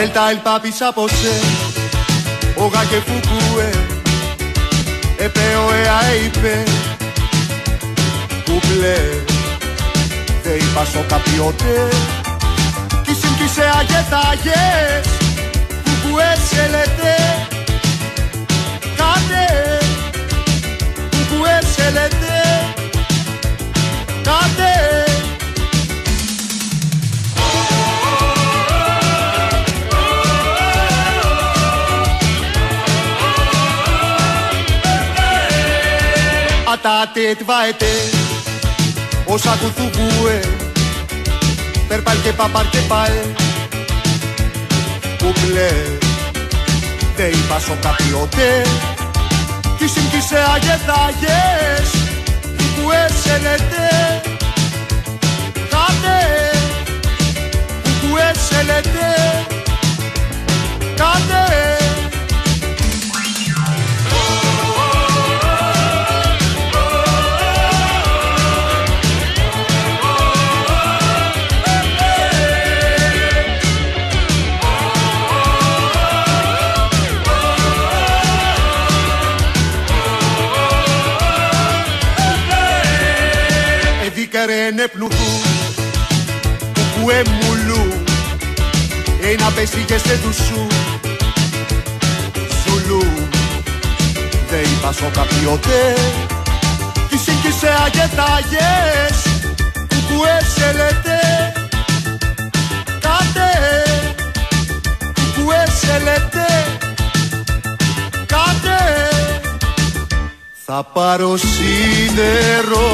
El tal papi sapose, oga que fukue, επέω είπε, κουπλέ, δεν είπα στο καπιότε, κι συμπτήσε αγετάγες, κουκουέ σε λέτε, κάτε, κουκουέ σε λέτε, κάτε, Atate tvaete Όσα κουθουκούε Περπάλ και παπάρ και παλ Κουπλέ Δεν είπα σο καπιότε Κι συμπτήσε αγεθάγες Κουκουέ σε λέτε Κάτε Κουκουέ σε λέτε Κάτε Εδίκαρε πλουτού Κουκουέ μουλού Ένα πέσει και σε δουσού. Ζουλού Δεν είπας σο καπιότε Κι σύγκυσε αγετάγες Κουκουέ σε λέτε. Κάτε Κουκουέ σε θα πάρω σίδερο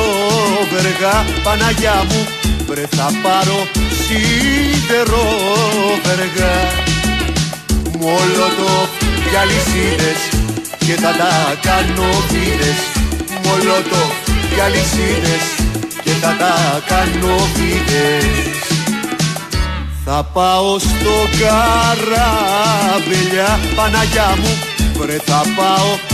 βεργά Παναγιά μου. Βρε θα πάρω σίδερο βεργά. Μολότο για λυσίδες και θα τα κάνω βίδες Μολότο για λυσίδες και θα τα κάνω βίδες θα πάω στο καράβελια Παναγιά μου. Βρε θα πάω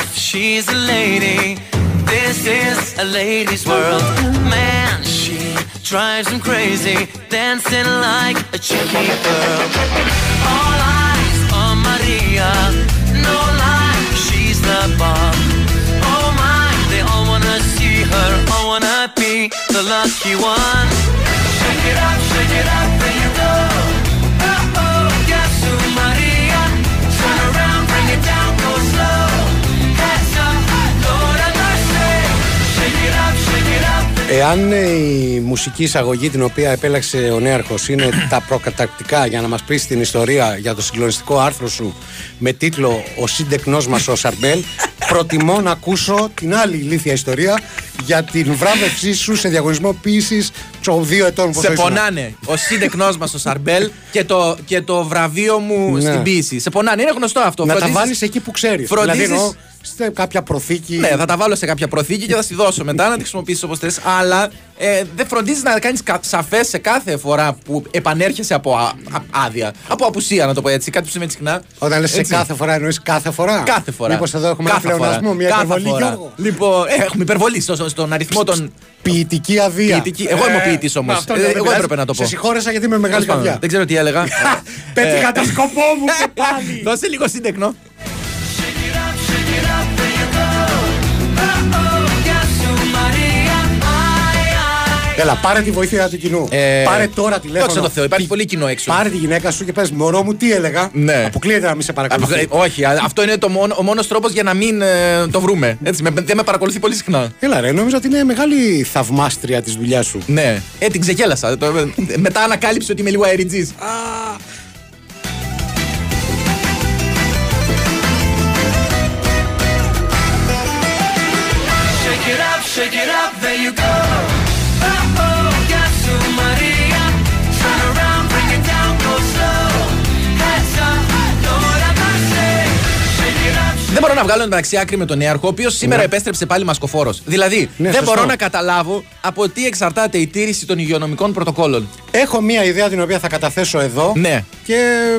First she's a lady. This is a lady's world. Man, she drives him crazy, dancing like a cheeky girl. All eyes on Maria. No lie, she's the bomb. Oh my, they all wanna see her, all wanna be the lucky one. Shake it up, shake it up, Εάν ε, η μουσική εισαγωγή την οποία επέλεξε ο Νέαρχος είναι τα προκαταρκτικά για να μας πεις την ιστορία για το συγκλονιστικό άρθρο σου με τίτλο «Ο σύντεκνός μας ο Σαρμπέλ» προτιμώ να ακούσω την άλλη ηλίθια ιστορία για την βράβευσή σου σε διαγωνισμό ποίησης τσο δύο ετών πόσο Σε ήσουν. πονάνε. Ο σύντεκνός μας ο Σαρμπέλ και το, και το βραβείο μου Ναι. στην ποίηση. Σε πονάνε, είναι γνωστό αυτό. Να τα Φροντίζεις- βάλεις εκεί που ξέρεις Φροντίζεις- Δηλαδή εννοώ σε κάποια προθήκη Ναι, θα τα βάλω σε κάποια προθήκη και θα στη δώσω μετά να τη χρησιμοποιήσεις όπως θες. Αλλά ε, δεν φροντίζεις να κάνεις σαφές σε κάθε φορά που επανέρχεσαι από α- α- άδεια. Από απουσία, να το πω έτσι. Κάτι που σημαίνει συχνά. Όταν λες σε Έτσι. κάθε φορά εννοείς κάθε φορά; Κάθε φορά. Μήπως εδώ έχουμε Κάθε ένα πλεονασμό, φορά. μια Κάθε υπερβολή φορά. Γιώργο; Λοιπόν, ε, έχουμε υπερβολή στο- στον αριθμό των. Ποιητική αδεία Ποιητική- Εγώ είμαι ο ποιητής όμως. μα αυτό Ε, δεν εγώ πειράζει. έπρεπε να το πω. Σε συγχώρεσα γιατί είμαι μεγάλη Τέλος πάντων, καρδιά Δεν ξέρω τι έλεγα. Πέτυχα Ε, το σκοπό μου και πάλι Δώσε λίγο σύντεκνο. Έλα, πάρε τη βοήθεια του κοινού. Ε, πάρε τώρα τηλέφωνο. δόξα τω Θεώ, υπάρχει Τι- πολύ κοινό έξω. Πάρε τη γυναίκα σου και πες μωρό μου τι έλεγα; Ναι. Αποκλείεται να μην σε παρακολουθεί. Α, Όχι, α, αυτό είναι το μόνο, ο μόνος τρόπος για να μην ε, το βρούμε. Έτσι, με, δεν με παρακολουθεί πολύ συχνά. Έλα ρε, νόμιζα ότι είναι μεγάλη θαυμάστρια της δουλειάς σου. Ναι, ε, την ξεκέλασα. Το- ε, μετά ανακάλυψε ότι είμαι λίγο αεριτζής. shake it up, there you go. Δεν μπορώ να βγάλω μεταξύ άκρη με τον Νέαρχο, ο οποίος σήμερα επέστρεψε πάλι μασκοφόρος. Δηλαδή, Ναι, δεν σωστό. μπορώ να καταλάβω από τι εξαρτάται η τήρηση των υγειονομικών πρωτοκόλων. Έχω μία ιδέα την οποία θα καταθέσω εδώ. Ναι. Και.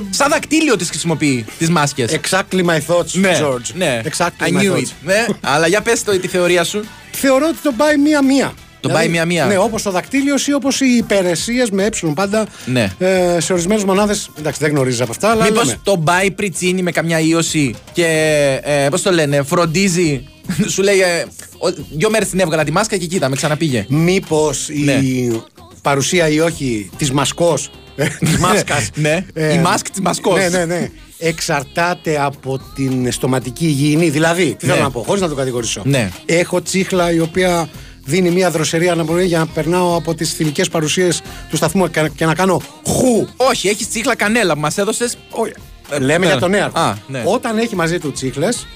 Σαν δακτύλιο τις χρησιμοποιεί, τις μάσκες. Exactly my thoughts, Ναι, George. ναι. Exactly I my knew thoughts. it. Ναι, αλλά για πες το τη θεωρία σου. Θεωρώ ότι τον πάει μία-μία. Το πάει μία-μία. Ναι, όπως ο δακτύλιος ή όπως οι υπηρεσίες με ε πάντα. Ναι. Ε, σε ορισμένες μονάδες. Εντάξει, δεν γνωρίζεις από αυτά, αλλά. Μήπως λέμε. το πάει πριτσίνι με καμιά ίωση και ε, πώς το λένε, φροντίζει. Σου λέει ε, ο- δύο μέρες την έβγαλα τη μάσκα και κοίτα, με ξαναπήγε. Μήπως η Ναι. παρουσία ή όχι της μασκός. της μάσκας. Ναι, η μάσκ της μασκός. Ναι, ναι, ναι. Εξαρτάται από την στοματική υγιεινή. Δηλαδή, τι Ναι. θέλω να πω, χωρίς να το κατηγορήσω. Ναι. Έχω τσίχλα η οποία δίνει μια δροσερή αναπνοή για να περνάω από τις θηλυκέ παρουσίες του σταθμού και- και να κάνω χου. Όχι, έχεις τσίχλα κανέλα που μας έδωσε. Όχι. Ε, Λέμε ναι. για τον νέαρχο. Α, ναι. Όταν έχει μαζί του τσίχλες,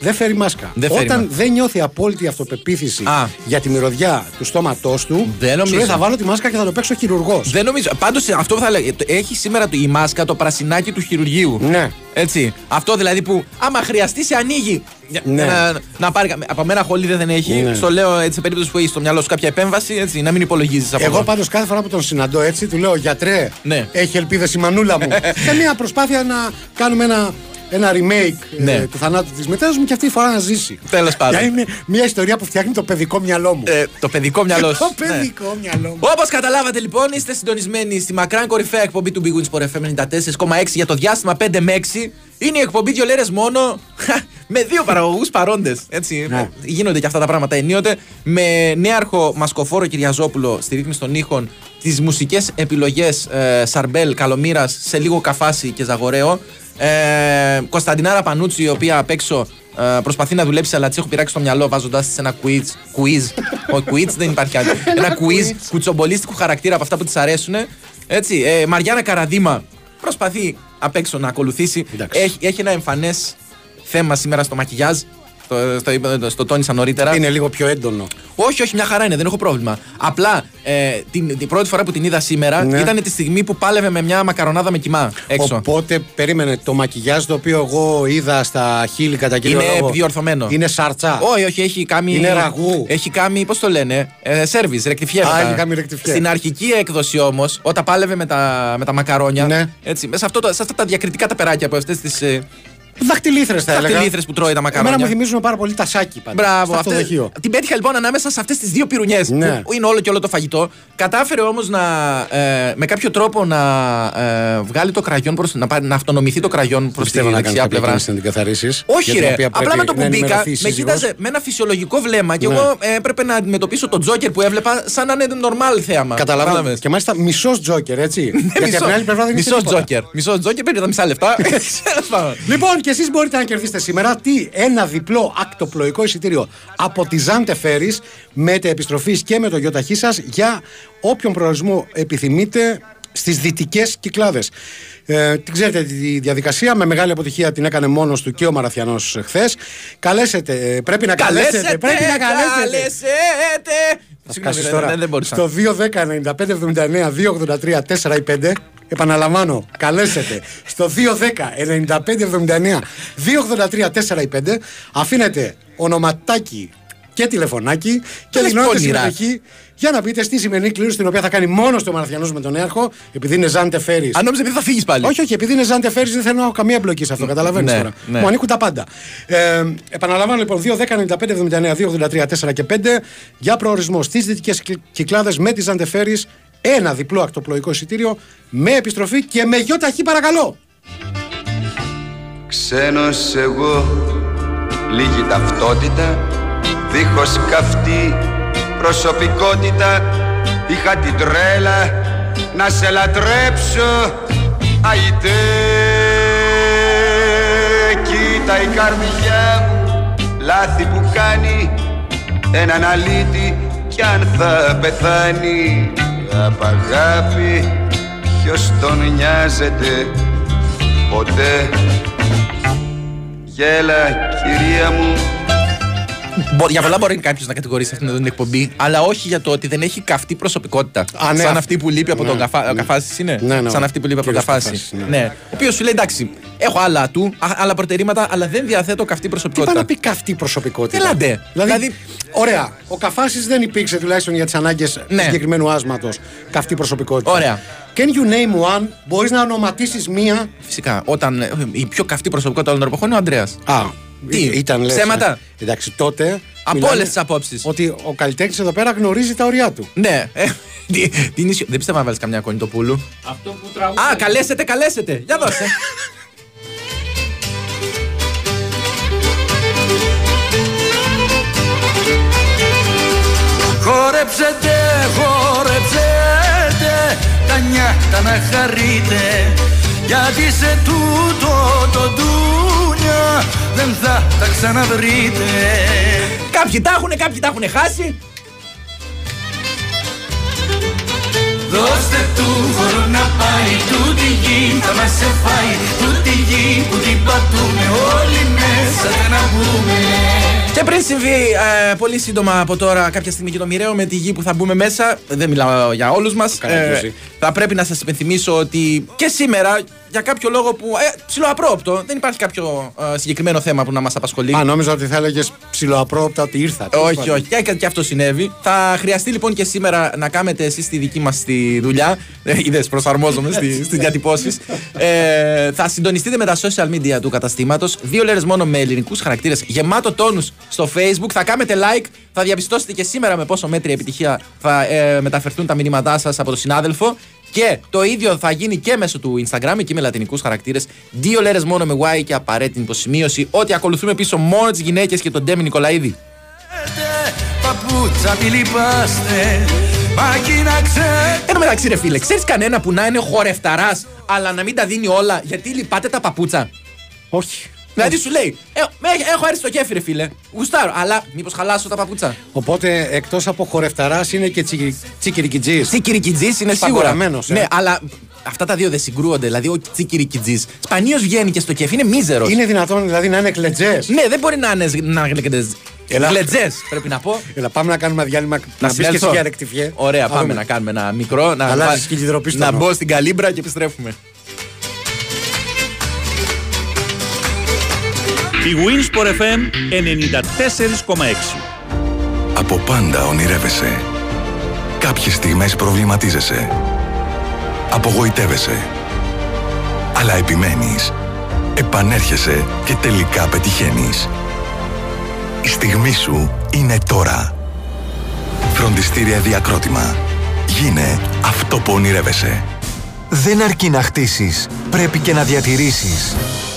δεν φέρει μάσκα. Δεν φέρει Όταν μάσκα. δεν νιώθει απόλυτη αυτοπεποίθηση Α. για τη μυρωδιά του στόματός του, Δεν σου νομίζω. λέει θα βάλω τη μάσκα και θα το παίξω χειρουργός. Δεν νομίζω. Πάντως αυτό που θα λέγα. Έχει σήμερα το- η μάσκα το πρασινάκι του χειρουργείου. Ναι. Έτσι. Αυτό δηλαδή που άμα χρειαστεί σε ανοίγει. Για- Ναι. Να, να πάρει. Από μένα χολίδε δεν έχει. Ναι. Στο λέω έτσι σε περίπτωση που έχει στο μυαλό σου κάποια επέμβαση, έτσι, να μην υπολογίζεις από Εγώ εδώ. πάντως κάθε φορά που τον συναντώ έτσι, του λέω γιατρέ, Ναι. έχει ελπίδες η μανούλα μου. σε μια προσπάθεια να κάνουμε ένα, ένα remake ε, Ναι. του θανάτου της μητέρα μου και αυτή η φορά να ζήσει. Τέλος πάντων. Για Είναι μια ιστορία που φτιάχνει το παιδικό μυαλό μου. Ε, το παιδικό μυαλό σου. το Ναι. παιδικό μυαλό μου. Όπως καταλάβατε λοιπόν, είστε συντονισμένοι στη μακράν κορυφαία εκπομπή του Big Wins Sport FM 94,6 για το διάστημα 5 με 6. Είναι η εκπομπή δύο λέρες μόνο με δύο παραγωγούς παρόντες. Έτσι. Ναι. Γίνονται και αυτά τα πράγματα ενίοτε. Με νέαρχο Μασκοφόρο Κυριαζόπουλο στη ρύθμιση των ήχων. Τις μουσικές επιλογές ε, Σαρμπέλ, Καλομήρας, σε λίγο καφάση και Ζαγορέο. Ε, Κωνσταντινάρα Πανούτσι, η οποία απ' έξω ε, προσπαθεί να δουλέψει, αλλά της έχω πειράξει στο μυαλό βάζοντα της ένα quiz. quiz. Ο quiz δεν υπάρχει άλλο. ένα quiz κουτσομπολίστικου χαρακτήρα από αυτά που της αρέσουν. Έτσι. Ε, Μαριάννα Καραδίμα προσπαθεί απ' έξω να ακολουθήσει. Εντάξει. Έχει, έχει ένα εμφανές θέμα σήμερα στο μακιγιάζ. Το, στο, είπα- στο τόνισα νωρίτερα. Είναι λίγο πιο έντονο. Όχι, όχι, μια χαρά είναι, δεν έχω πρόβλημα. Απλά ε, την, την πρώτη φορά που την είδα σήμερα Ναι. ήταν τη στιγμή που πάλευε με μια μακαρονάδα με κοιμά έξω. Οπότε περίμενε το μακιγιάζ το οποίο εγώ είδα στα χείλη κατά κύριο Είναι λόγο. διορθωμένο. Είναι σαρτσά. Όχι, όχι, έχει κάνει. Είναι ραγού. Έχει κάνει, πώς το λένε, ε, service, ρεκτιφιέ. Α, μετά. έχει κάνει ρεκτιφιέ. Στην αρχική έκδοση όμως, όταν πάλευε με τα, με τα μακαρόνια. Ναι. Έτσι, μέσα αυτό το, σε αυτά τα διακριτικά τα περάκια από αυτές τις. Ε, Δαχτυλίθρες θα έλεγα. Δαχτυλίθρες που τρώει τα μακαρόνια. Εμένα μου θυμίζουν πάρα πολύ τα σάκι πάντα. Μπράβο, στο αυτές- αυτοδοχείο. Την πέτυχα λοιπόν ανάμεσα σε αυτές τις δύο πυρουνιές. Ναι. Που είναι όλο και όλο το φαγητό. Κατάφερε όμως να ε, με κάποιο τρόπο να ε, βγάλει το κραγιόν προς, να, πάρει- να αυτονομηθεί το κραγιόν προς τη Πιστεύω να κάνει δεξιά κάποια πλευρά. κίνηση να την καθαρίσεις. Όχι, ρε. Απλά με το που μπήκα, με κοίταζε με ένα φυσιολογικό βλέμμα και Ναι. εγώ ε, έπρεπε να αντιμετωπίσω τον Τζόκερ που έβλεπα σαν να είναι normal θέαμα. Καταλαβαίνω. Κατάλαβες. Και μάλιστα μισός τζόκερ, έτσι. Γιατί Μισό- από την άλλη πλευρά δεν είσαι Μισός τίποτα. Τζόκερ. Μισός Τζόκερ παίρνει τα μισά λεφτά. Τέλος πάντων. Λοιπόν, και εσείς μπορείτε να κερδίσετε σήμερα τι, ένα διπλό ακτοπλοϊκό εισιτήριο από τη Ζάντε Φέρι με επιστροφής και με το γιοταχή σας για όποιον προορισμό επιθυμείτε στις δυτικές κυκλάδες. Ε, την ξέρετε τη διαδικασία, με μεγάλη αποτυχία την έκανε μόνος του και ο Μαραθιανός χθες. Καλέσετε, ε, πρέπει να καλέσετε. Καλέσετε! Πρέπει να καλέσετε. Καλέσετε! Θα Συγγνώμη, σκάσεις δεν- τώρα δεν- δεν μπορούσα. στο 210-95-79 283 4 ή 5 επαναλαμβάνω καλέσετε στο 210-95-79 283 4 ή 5 αφήνετε ονοματάκι και τηλεφωνάκι και λες δηλώνετε πονηρά. συμμετοχή για να μπείτε στη σημερινή κλήρωση την οποία θα κάνει μόνος στο Μαραθιανός με τον Έρχο επειδή είναι Ζάντε Φέρι. Αν νόμιζα ότι θα φύγεις πάλι. Όχι, όχι, επειδή είναι Ζάντε Φέρι, δεν θέλω να έχω καμία εμπλοκή σε αυτό. Καταλαβαίνεις Ναι, τώρα. ναι. Μου ανήκουν τα πάντα. Ε, επαναλαμβάνω λοιπόν 2, 10, 95, 79, 283, 4 και 5 για προορισμό στις δυτικές κυκλάδες με τη Ζάντε Φέρι. Ένα διπλό ακτοπλοϊκό εισιτήριο με επιστροφή και με γιο ταχύ παρακαλώ. Ξένος εγώ, λίγη ταυτότητα Δίχως καυτή προσωπικότητα. Είχα την τρέλα να σε λατρέψω. Αϊτέ Κοίτα η καρδιά μου. Λάθη που κάνει Έναν αλήτη κι αν θα πεθάνει. Απ' αγάπη Ποιος τον νοιάζεται Ποτέ. Γέλα κυρία μου. Μπο- Για πολλά μπορεί κάποιος να κατηγορήσει αυτήν εδώ την εκπομπή, αλλά όχι για το ότι δεν έχει καυτή προσωπικότητα. Α, ναι, Σαν αυ- αυτή που λείπει από Ναι. τον Καφά... Καφάση είναι. Ναι, ναι, Σαν ο αυτή που λείπει από τον κύριος Καφάση. Καφάσης, ναι. Ναι. Ο οποίος σου λέει εντάξει, έχω άλλα του, α- άλλα προτερήματα, αλλά δεν διαθέτω καυτή Τι πάει προσωπικότητα. να πει καυτή προσωπικότητα; Έλατε. Δηλαδή, Δηλαδή- ωραία. Ο Καφάση δεν υπήρξε τουλάχιστον για τις ανάγκες Ναι. του συγκεκριμένου άσματος καυτή προσωπικότητα. Ωραία. Can you name one, μπορείς να ονοματίσεις μία; Φυσικά, όταν ε, η πιο καυτή προσωπικότητα όλων των εποχών είναι ο Αντρέα. Α, Τι, ή- ήταν λες, ψέματα; ε, Εντάξει, τότε. Από μιλάμε όλες τις απόψεις. Ότι ο καλλιτέχνης εδώ πέρα γνωρίζει τα ωριά του. Ναι. ε, τι- τι είναι ισχυ- Δεν πιστεύω να βάλεις καμιά κόνη το πούλου. Αυτό που τραγούδα. Α, καλέσετε, καλέσετε. Για δώσε. Χορέψετε, χορέψετε τα νιάτα να χαρείτε γιατί σε τούτο το ντούνια δεν θα τα ξαναβρείτε κάποιοι τα έχουν, κάποιοι τα έχουν χάσει. Δώστε του χώρο να πάει τούτη γη θα μας εφάει τούτη γη που την πατούμε όλοι μέσα δεν να μπούμε Και πριν συμβεί ε, πολύ σύντομα από τώρα, κάποια στιγμή και το μοιραίο με τη γη που θα μπούμε μέσα, δεν μιλάω για όλους μας. Κανένα θα πρέπει να σας υπενθυμίσω ότι και σήμερα, για κάποιο λόγο που. Ε, ψιλοαπρόπτο, δεν υπάρχει κάποιο ε, συγκεκριμένο θέμα που να μας απασχολεί. Α, νόμιζα ότι θα έλεγες ψιλοαπρόπτα ότι ήρθα. Όχι, όχι. Και, και αυτό συνέβη. Θα χρειαστεί λοιπόν και σήμερα να κάνετε εσείς τη δική μας τη δουλειά. Είδες, προσαρμόζομαι στι στις διατυπώσεις. Ε, θα συντονιστείτε με τα social media του καταστήματος. Δύο λέρες μόνο με ελληνικούς χαρακτήρες, γεμάτο τόνους στο Facebook. Θα κάνετε like. Θα διαπιστώσετε και σήμερα με πόσο μέτρια επιτυχία θα ε, μεταφερθούν τα μηνύματά σας από τον συνάδελφο. Και το ίδιο θα γίνει και μέσω του Instagram, εκεί με λατινικούς χαρακτήρες. Δύο λέρες μόνο με Y και απαραίτητη υποσημείωση ότι ακολουθούμε πίσω μόνο τις γυναίκες και τον Ντέμι Νικολαίδη. Παπούτσα μη λυπάστε Μα εκεί να ξέρετε Εν τω μεταξύ, ρε φίλε, ξέρεις κανένα που να είναι χορευταράς, αλλά να μην τα δίνει όλα γιατί λυπάται τα παπούτσα. όχι. Δηλαδή σου λέει, «Ε, με- έχω έρθει στο κέφι, ρε φίλε. Γουστάρω, αλλά μήπως χαλάσω τα παπούτσα. Οπότε εκτός από χορευταράς είναι και τσικυρικιτζής. Τσικυρικιτζής είναι σίγουρα. Παγορεμένος, ε. Ναι, αλλά αυτά τα δύο δεν συγκρούονται. Δηλαδή, ο τσικυρικιτζής σπανίως βγαίνει και στο κέφι, είναι μίζερος. Είναι δυνατόν δηλαδή να είναι κλετζές. Ναι, δεν μπορεί να είναι να γλεκεντέ. Έλα. Γλετζέ, πρέπει να πω. Έλα, πάμε να κάνουμε διάλειμμα. Να, μπεις και συνέλθω. εσύ για ρεκτιφιέ. Ωραία, πάμε δούμε. να κάνουμε ένα μικρό. Να, Αλλάζεις να- και γιδροπίστονο. να μπω στην καλύμπρα και επιστρέφουμε. Η Winsport FM 94,6. Από πάντα ονειρεύεσαι. Κάποιες στιγμές προβληματίζεσαι. Απογοητεύεσαι. Αλλά επιμένεις. Επανέρχεσαι και τελικά πετυχαίνεις. Η στιγμή σου είναι τώρα. Φροντιστήρια Διακρότημα. Γίνε αυτό που ονειρεύεσαι. Δεν αρκεί να χτίσεις, πρέπει και να διατηρήσεις.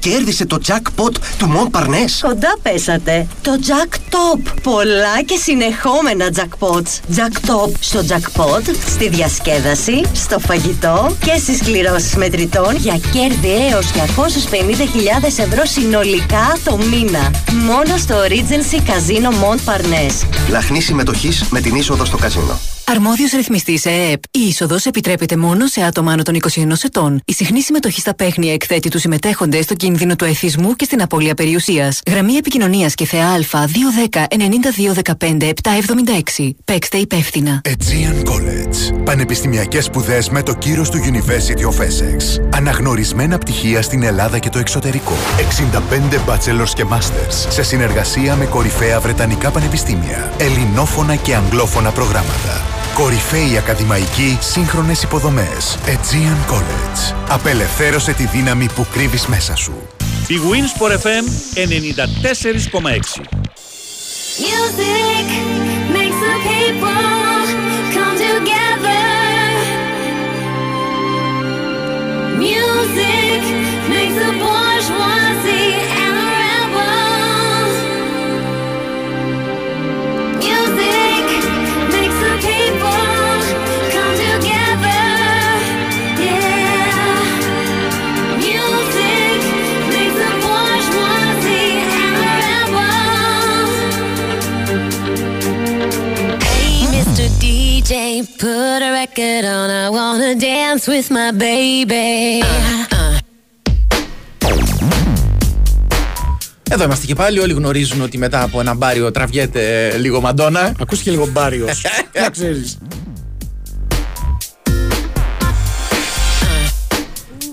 κέρδισε το jackpot του Μον Παρνέ. Κοντά πέσατε. Το Jack Top. Πολλά και συνεχόμενα jackpots. Jack Top στο jackpot, στη διασκέδαση, στο φαγητό και στις κληρώσεις μετρητών για κέρδη έως 250.000 ευρώ συνολικά το μήνα. Μόνο στο Regency Casino Mont Parnes. Λαχνή συμμετοχής με την είσοδο στο καζίνο. Αρμόδιος ρυθμιστής ΕΕΠ. Η είσοδος επιτρέπεται μόνο σε άτομα άνω των 21 ετών. Η συχνή συμμετοχή στα παίχνια εκθέτει τους συμμετέχοντες στο κίνδυνο του εθισμού και στην απώλεια περιουσίας. Γραμμή επικοινωνίας και ΘΑ 210 9215 776. Παίξτε υπεύθυνα. Aegean College. Πανεπιστημιακές σπουδές με το κύρος του University of Essex. Αναγνωρισμένα πτυχία στην Ελλάδα και το εξωτερικό. 65 bachelors και masters σε συνεργασία με κορυφαία βρετανικά πανεπιστήμια. Ελληνόφωνα και αγγλόφωνα προγράμματα. Κορυφαίοι ακαδημαϊκοί, σύγχρονες υποδομές. Aegean College. Απελευθέρωσε τη δύναμη που κρύβεις μέσα σου. Η Wins for FM 94,6 Music makes record on. I wanna dance with my baby. Εδώ είμαστε και πάλι. Όλοι γνωρίζουν ότι μετά από ένα μπάριο τραβιέται ε, λίγο μαντόνα. Ακούστηκε λίγο μπάριος. Να ξέρεις.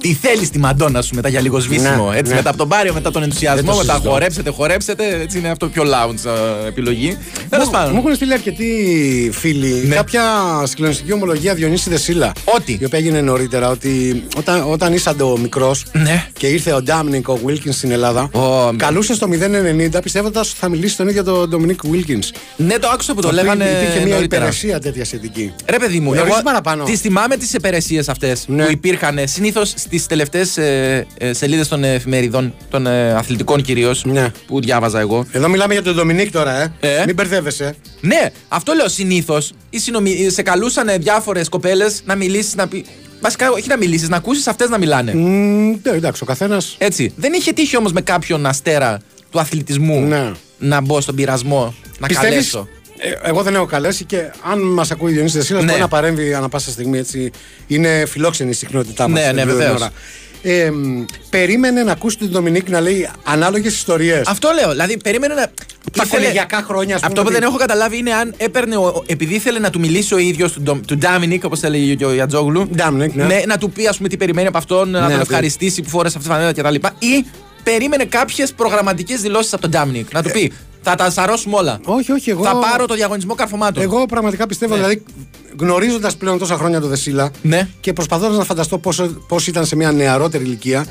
Τι θέλεις τη μαντόνα σου μετά για λίγο σβήσιμο. Ναι, έτσι, ναι. μετά από τον μπάριο, μετά τον Δεν ενθουσιασμό, το μετά συζητώ. χορέψετε, χορέψετε. Έτσι είναι αυτό πιο lounge ε, επιλογή. Τέλος Μου πάντων. έχουν στείλει αρκετοί φίλοι Ναι. κάποια συγκλονιστική ομολογία Διονύση Δεσίλα. Ότι; Η οποία έγινε νωρίτερα ότι όταν, όταν ήσαν ο μικρός Ναι. και ήρθε ο Ντάμνικ ο Βίλκινς στην Ελλάδα, Ω, καλούσε στο 090 πιστεύοντας ότι θα μιλήσει τον ίδιο τον Ντομινίκ Βίλκινς. Ναι, το άκουσα που το λέγανε. Υπήρχε μια νωρίτερα. υπηρεσία τέτοια σχετική. Ρε παιδί μου, Γνωρίζεις εγώ παραπάνω. τις θυμάμαι τις υπηρεσίες αυτές Ναι. που υπήρχαν συνήθως στις τελευταίες ε, ε, σελίδες των εφημερίδων, των ε, αθλητικών κυρίως, Ναι. που διάβαζα εγώ. Εδώ μιλάμε για τον Ντομινίκ τώρα, ε. Ε. Μην μπερδεύεσαι. Ναι, αυτό λέω συνήθως. Σε καλούσαν διάφορες κοπέλες να μιλήσεις, να πει. Βασικά, όχι να μιλήσεις, να ακούσεις αυτές να μιλάνε. Μμ, ναι, εντάξει, ο καθένας. Έτσι. Δεν είχε τύχει όμως με κάποιον αστέρα του αθλητισμού Ναι. να μπω στον πειρασμό, να καλέσω. Ε, εγώ δεν έχω καλέσει και αν μας ακούει η Διονύσης Δεσίλας, Ναι. μπορεί να παρέμβει ανά πάσα στιγμή. Έτσι. Είναι φιλόξενη η συχνότητά μας. Ναι, ναι, βεβαίως. Ε, μ, περίμενε να ακούσει τον Ντομινίκ να λέει ανάλογες ιστορίες. Αυτό λέω. Δηλαδή, περίμενε να. Τα ήθελε- κολεγιακά χρόνια, ας πούμε, Αυτό που ότι- δεν έχω καταλάβει είναι αν έπαιρνε. Ο, ο- επειδή ήθελε να του μιλήσει ο ίδιος του, Ντο- του Ντάμινικ, όπως έλεγε και ο Ιατζόγλου. Ντάμινικ, ναι. να του πει, ας πούμε, τι περιμένει από αυτόν, να Ναι, τον ναι. ευχαριστήσει που φόρεσε αυτή τη φανέλα κτλ. Ή περίμενε κάποιες προγραμματικές δηλώσεις από τον Ντάμινικ. Να του πει, θα τα σαρώσουμε όλα. Ε, Όχι, όχι, εγώ. Θα πάρω το διαγωνισμό καρφωμάτων. Εγώ πραγματικά πιστεύω, δηλαδή, γνωρίζοντας πλέον τόσα χρόνια τον Δεσίλα Ναι. και προσπαθώντας να φανταστώ πώς ήταν σε μια νεαρότερη ηλικία,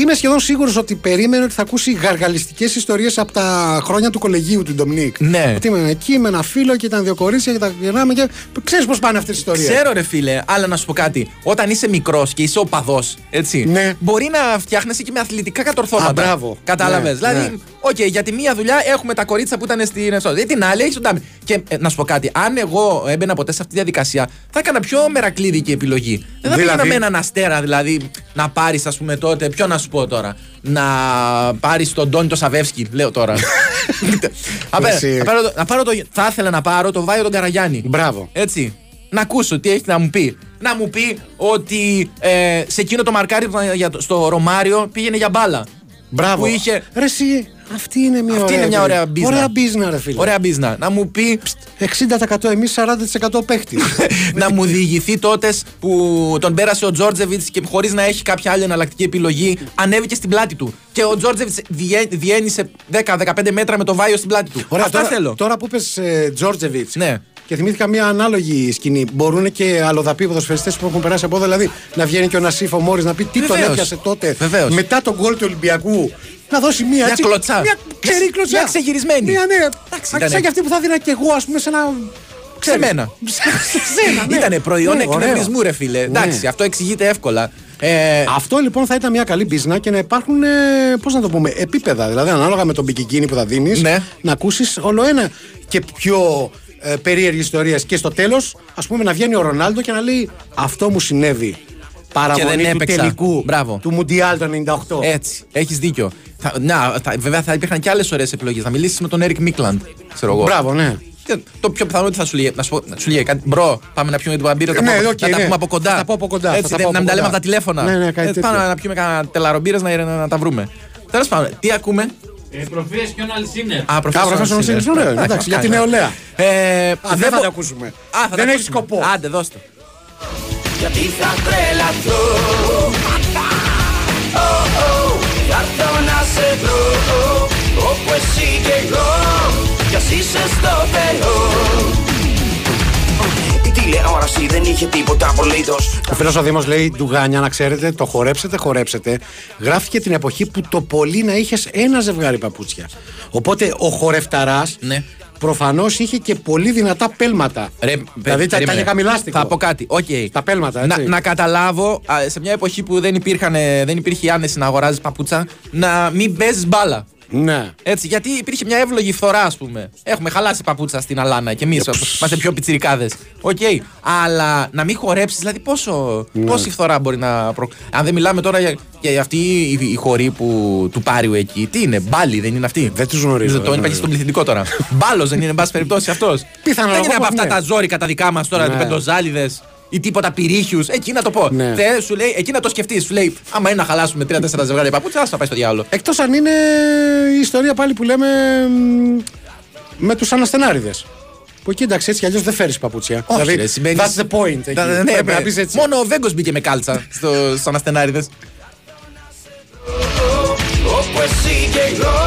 είμαι σχεδόν σίγουρος ότι περίμενε ότι θα ακούσει γαργαλιστικές ιστορίες από τα χρόνια του κολεγίου του Ντομινίκ. Ναι. Ότι ήμουν εκεί με ένα φίλο και ήταν δύο κορίτσια και τα γυρνάμε και. Ξέρεις πώς πάνε αυτές οι ιστορίες. Ξέρω ρε φίλε, αλλά να σου πω κάτι. Όταν είσαι μικρός και είσαι οπαδός, έτσι. Ναι. Μπορεί να φτιάχνεσαι και με αθλητικά κατορθώματα. Α, μπράβο. Κατάλαβες. Ναι, δηλαδή, ναι. οκ, για τη μία δουλειά έχουμε τα κορίτσια που ήταν στην Εσόδη. Για την άλλη έχεις τον Ντάμι. Και ε, να σου πω κάτι, αν εγώ έμπαινα ποτέ σε αυτή τη διαδικασία, θα έκανα πιο μερακλείδικη επιλογή. Δεν θα Δηλαδή; πήγαινα με έναν αστέρα, δηλαδή, να πάρεις, ας πούμε, τότε. Ποιο να σου πω τώρα; Να πάρεις τον Τόνι το Σαβέφσκι, λέω τώρα. να, πάρω, Εσύ. να πάρω το- να πάρω το. Θα ήθελα να πάρω το Βάιο τον Καραγιάννη. Μπράβο. Έτσι. Να ακούσω τι έχει να μου πει. Να μου πει ότι ε, σε εκείνο το μαρκάρι που ήταν για το- στο Ρωμάριο πήγαινε για μπάλα. Μπράβο. Που είχε. Ρε, εσύ, αυτή είναι μια Αυτή ωραία. είναι μια ωραία μπίζνα. Ωραία μπίζνα, ρε φίλε. Ωραία μπίζνα. Να μου πει. 60% εμείς, 40% παίχτη. να μου διηγηθεί τότες που τον πέρασε ο Τζόρτζεβιτς και χωρίς να έχει κάποια άλλη εναλλακτική επιλογή, ανέβηκε στην πλάτη του. Και ο Τζόρτζεβιτς διένυσε 10-15 μέτρα με το βάιο στην πλάτη του. Ωραία, Αυτά τώρα, θέλω. Τώρα που είπες ε, Τζόρτζεβιτς. Ναι. Και θυμήθηκα μια ανάλογη σκηνή. Μπορούν και αλλοδαποί ποδοσφαιριστές που έχουν περάσει από εδώ, δηλαδή να βγαίνει και ο Νασίφ ο Μόρις να πει τι τον Βεβαίως. έπιασε τότε. Βεβαίως. Μετά τον γκολ του Ολυμπιακού. Να δώσει μια, Μια έτσι, κλωτσά. Μια ξερή Μια- κλωτσά. μια ξεγυρισμένη. Μια, ναι. Εντάξει, Σαν ήτανε. και αυτή που θα δίνα και εγώ, ας πούμε, σε ένα. Σε ξέρεις. μένα. σε σένα, ναι. Ήτανε προϊόν Ναι, ωραίο. εκνευρισμού, ρε φίλε. Εντάξει, Ναι. αυτό εξηγείται εύκολα. Ε, Αυτό λοιπόν θα ήταν μια καλή μπίζνα και να υπάρχουν, ε, πώς να το πούμε, επίπεδα. Δηλαδή, ανάλογα με τον μπικικίνι που θα δίνεις, Ναι. να ακούσεις όλο ένα και πιο ε, περίεργες ιστορίες. Και στο τέλος, ας πούμε, να βγαίνει ο Ρονάλντο και να λέει Αυτό μου συνέβη. Παραμονή Και δεν του έπαιξα. τελικού Μπράβο. του Μουντιάλ το 98. Έτσι, έχεις δίκιο. Θα, να, θα, βέβαια θα υπήρχαν και άλλες ωραίες επιλογές. Θα μιλήσεις με τον Έρικ Μίκλαντ. Ξέρω εγώ. Μπράβο, ναι. Και το πιο πιθανό ότι θα σου λέει, να σου, πω- να σου λέει κάτι. Bro, πάμε να πιούμε την μπαμπύρα. Ναι, τα, πω- οκ, να τα ναι. πούμε από κοντά. Θα τα πω από κοντά, θα Έτσι, τα δεν- πω να από μην τα λέμε κοντά. από τα τηλέφωνα. Ναι, ναι, κάτι Έτσι, τέτοιο. πάμε να πιούμε κανένα τελάρο μπύρες να, να, να τα βρούμε. Τέλος πάντων, τι ακούμε; Ε, Προφίες και ο Αλσίνερ. Α, Α, Professional Singers, ωραίο, εντάξει, για την νεολαία. Ε, Α, δεν θα μπο- το ακούσουμε. Α, θα Δεν τα έχει ακούσουμε. σκοπό. Άντε, δώστε. Γιατί θα τρελαθώ Oh, oh, Θα έρθω να σε βρω Όπου εσύ και εγώ Κι ας είσαι στο Θεό Η τηλεόραση δεν είχε είχε τίποτα απολύτω. Ο φίλος ο Δήμος λέει: Ντουγάνια, να ξέρετε, το χορέψετε, χορέψετε. Γράφτηκε την εποχή που το πολύ να είχες ένα ζευγάρι παπούτσια. Οπότε ο χορευταράς Ναι. προφανώς είχε και πολύ δυνατά πέλματα. Ρε, δηλαδή τα, τα περίμενε. είχε χαμηλάστικο. Θα πω κάτι. Οκ. Τα πέλματα, Να, έτσι. να καταλάβω α, σε μια εποχή που δεν, υπήρχαν, ε, δεν υπήρχε η άνεση να αγοράζεις παπούτσια να μην παίζεις μπάλα. Ναι. Έτσι, γιατί υπήρχε μια εύλογη φθορά, ας πούμε. Έχουμε χαλάσει παπούτσια στην Αλάνα και εμείς είμαστε πιο πιτσιρικάδες. Οκ. Αλλά να μην χορέψεις, δηλαδή πόσο, Ναι. πόση φθορά μπορεί να. Προ... Αν δεν μιλάμε τώρα για, για αυτή η, η χωρή που, του Πάριου εκεί. Τι είναι, μπάλι δεν είναι αυτή; Δεν τους γνωρίζω. Το δεν είπα και στον πληθυντικό τώρα. Μπάλος δεν είναι, εν πάση περιπτώσει αυτός. Πιθανό, Δεν είναι από όπως αυτά ναι. τα ζώρικα τα δικά μας τώρα, Ναι. ναι. πεντοζάλιδες ή τίποτα πυρίχιους. Εκεί να το πω. Ναι. Θε, σου λέει, εκεί να το σκεφτείς. Σου λέει, άμα είναι να χαλάσουμε τρία-τέσσερα ζευγάρια παπούτσα, ας το πάει στο διάλογο. Εκτός αν είναι η ιστορία πάλι που λέμε μ, με τους αναστενάριδες. Που εκεί εντάξει έτσι κι αλλιώς δεν φέρεις παπούτσια. Όχι, δηλαδή, ρε, σημαίνει- that's the point. Εκεί. Τα- ναι, Πρέπει ναι. να πεις έτσι. Μόνο ο Βέγκος μπήκε με κάλτσα στο, στους αναστενάριδες. Όπου εσύ και εγώ.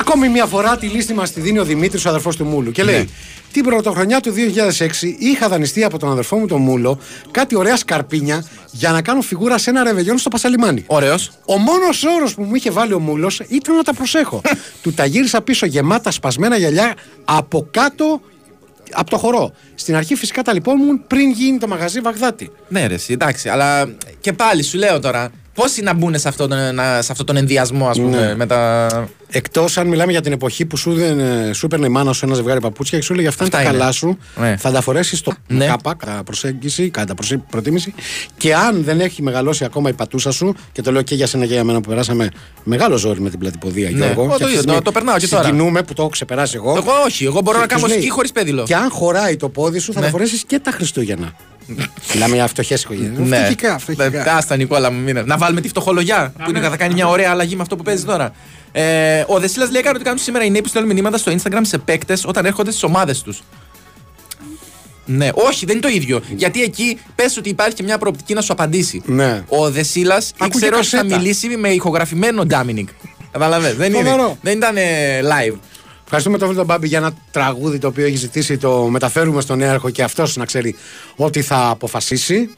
Ακόμη μια φορά τη λίστη μας τη δίνει ο Δημήτρης, ο αδερφός του Μούλου. Και λέει: Ναι. Την πρωτοχρονιά του 2006 είχα δανειστεί από τον αδερφό μου τον Μούλο κάτι ωραία σκαρπίνια για να κάνω φιγούρα σε ένα ρεβελιόν στο Πασαλιμάνι. Ωραίος. Ο μόνος όρος που μου είχε βάλει ο Μούλος ήταν να τα προσέχω. του τα γύρισα πίσω γεμάτα σπασμένα γυαλιά από κάτω από το χορό. Στην αρχή φυσικά τα λυπόμουν πριν γίνει το μαγαζί Βαγδάτη. Ναι, ρε, εσύ, εντάξει, αλλά και πάλι σου λέω τώρα. Πόσοι να μπουν σε αυτόν τον, να- σε αυτόν τον ενδιασμό, ας πούμε, Ναι. με τα. Εκτός αν μιλάμε για την εποχή που σου, δεν, σου έπαιρνε η μάνα σου ένα ζευγάρι παπούτσια και σου έλεγε αυτά, Αυτά είναι τα είναι. καλά σου. Ναι. Θα τα φορέσεις στο Ναι. κάπα, κατά προσέγγιση, κατά προσε- προτίμηση. Και αν δεν έχει μεγαλώσει ακόμα η πατούσα σου, και το λέω και για σένα και για μένα που περάσαμε μεγάλο ζόρι με την πλατυποδία, Ναι. Γιώργο. Ω, και το αυτή τη ίδιο, στιγμή το- το περνάω και τώρα. Συγκινούμε που το έχω ξεπεράσει εγώ. Εγώ όχι, εγώ μπορώ να Και κάνω τους λέει, σκι χωρίς πέδιλο. Και αν χωράει το πόδι σου, θα Ναι. τα φορέσεις και τα Χριστούγεννα. Μιλάμε για φτωχές οικογένειες. Ναι. Φτωχικά, φτωχικά. Ε, Άστα, Νικόλα μου, μην- Να βάλουμε τη φτωχολογιά που είναι, θα κάνει μια ωραία αλλαγή με αυτό που παίζεις τώρα. Ε, ο Δεσίλας λέει: Κάνω ότι κάνουν σήμερα οι νέοι που στέλνουν μηνύματα στο Instagram σε παίκτες όταν έρχονται στις ομάδες τους. Ναι, όχι, δεν είναι το ίδιο. Γιατί εκεί πες ότι υπάρχει και μια προοπτική να σου απαντήσει. Ναι. Ο Δεσίλας ήξερε ότι θα κασέτα. μιλήσει με ηχογραφημένο Ντάμινικ. Καταλαβαίνετε. Δεν, είναι, Φοβερό. δεν ήταν ε, live. Ευχαριστούμε τον Βίλτο Μπάμπη για ένα τραγούδι το οποίο έχει ζητήσει. Το μεταφέρουμε στον νέαρχο και αυτός να ξέρει ότι θα αποφασίσει.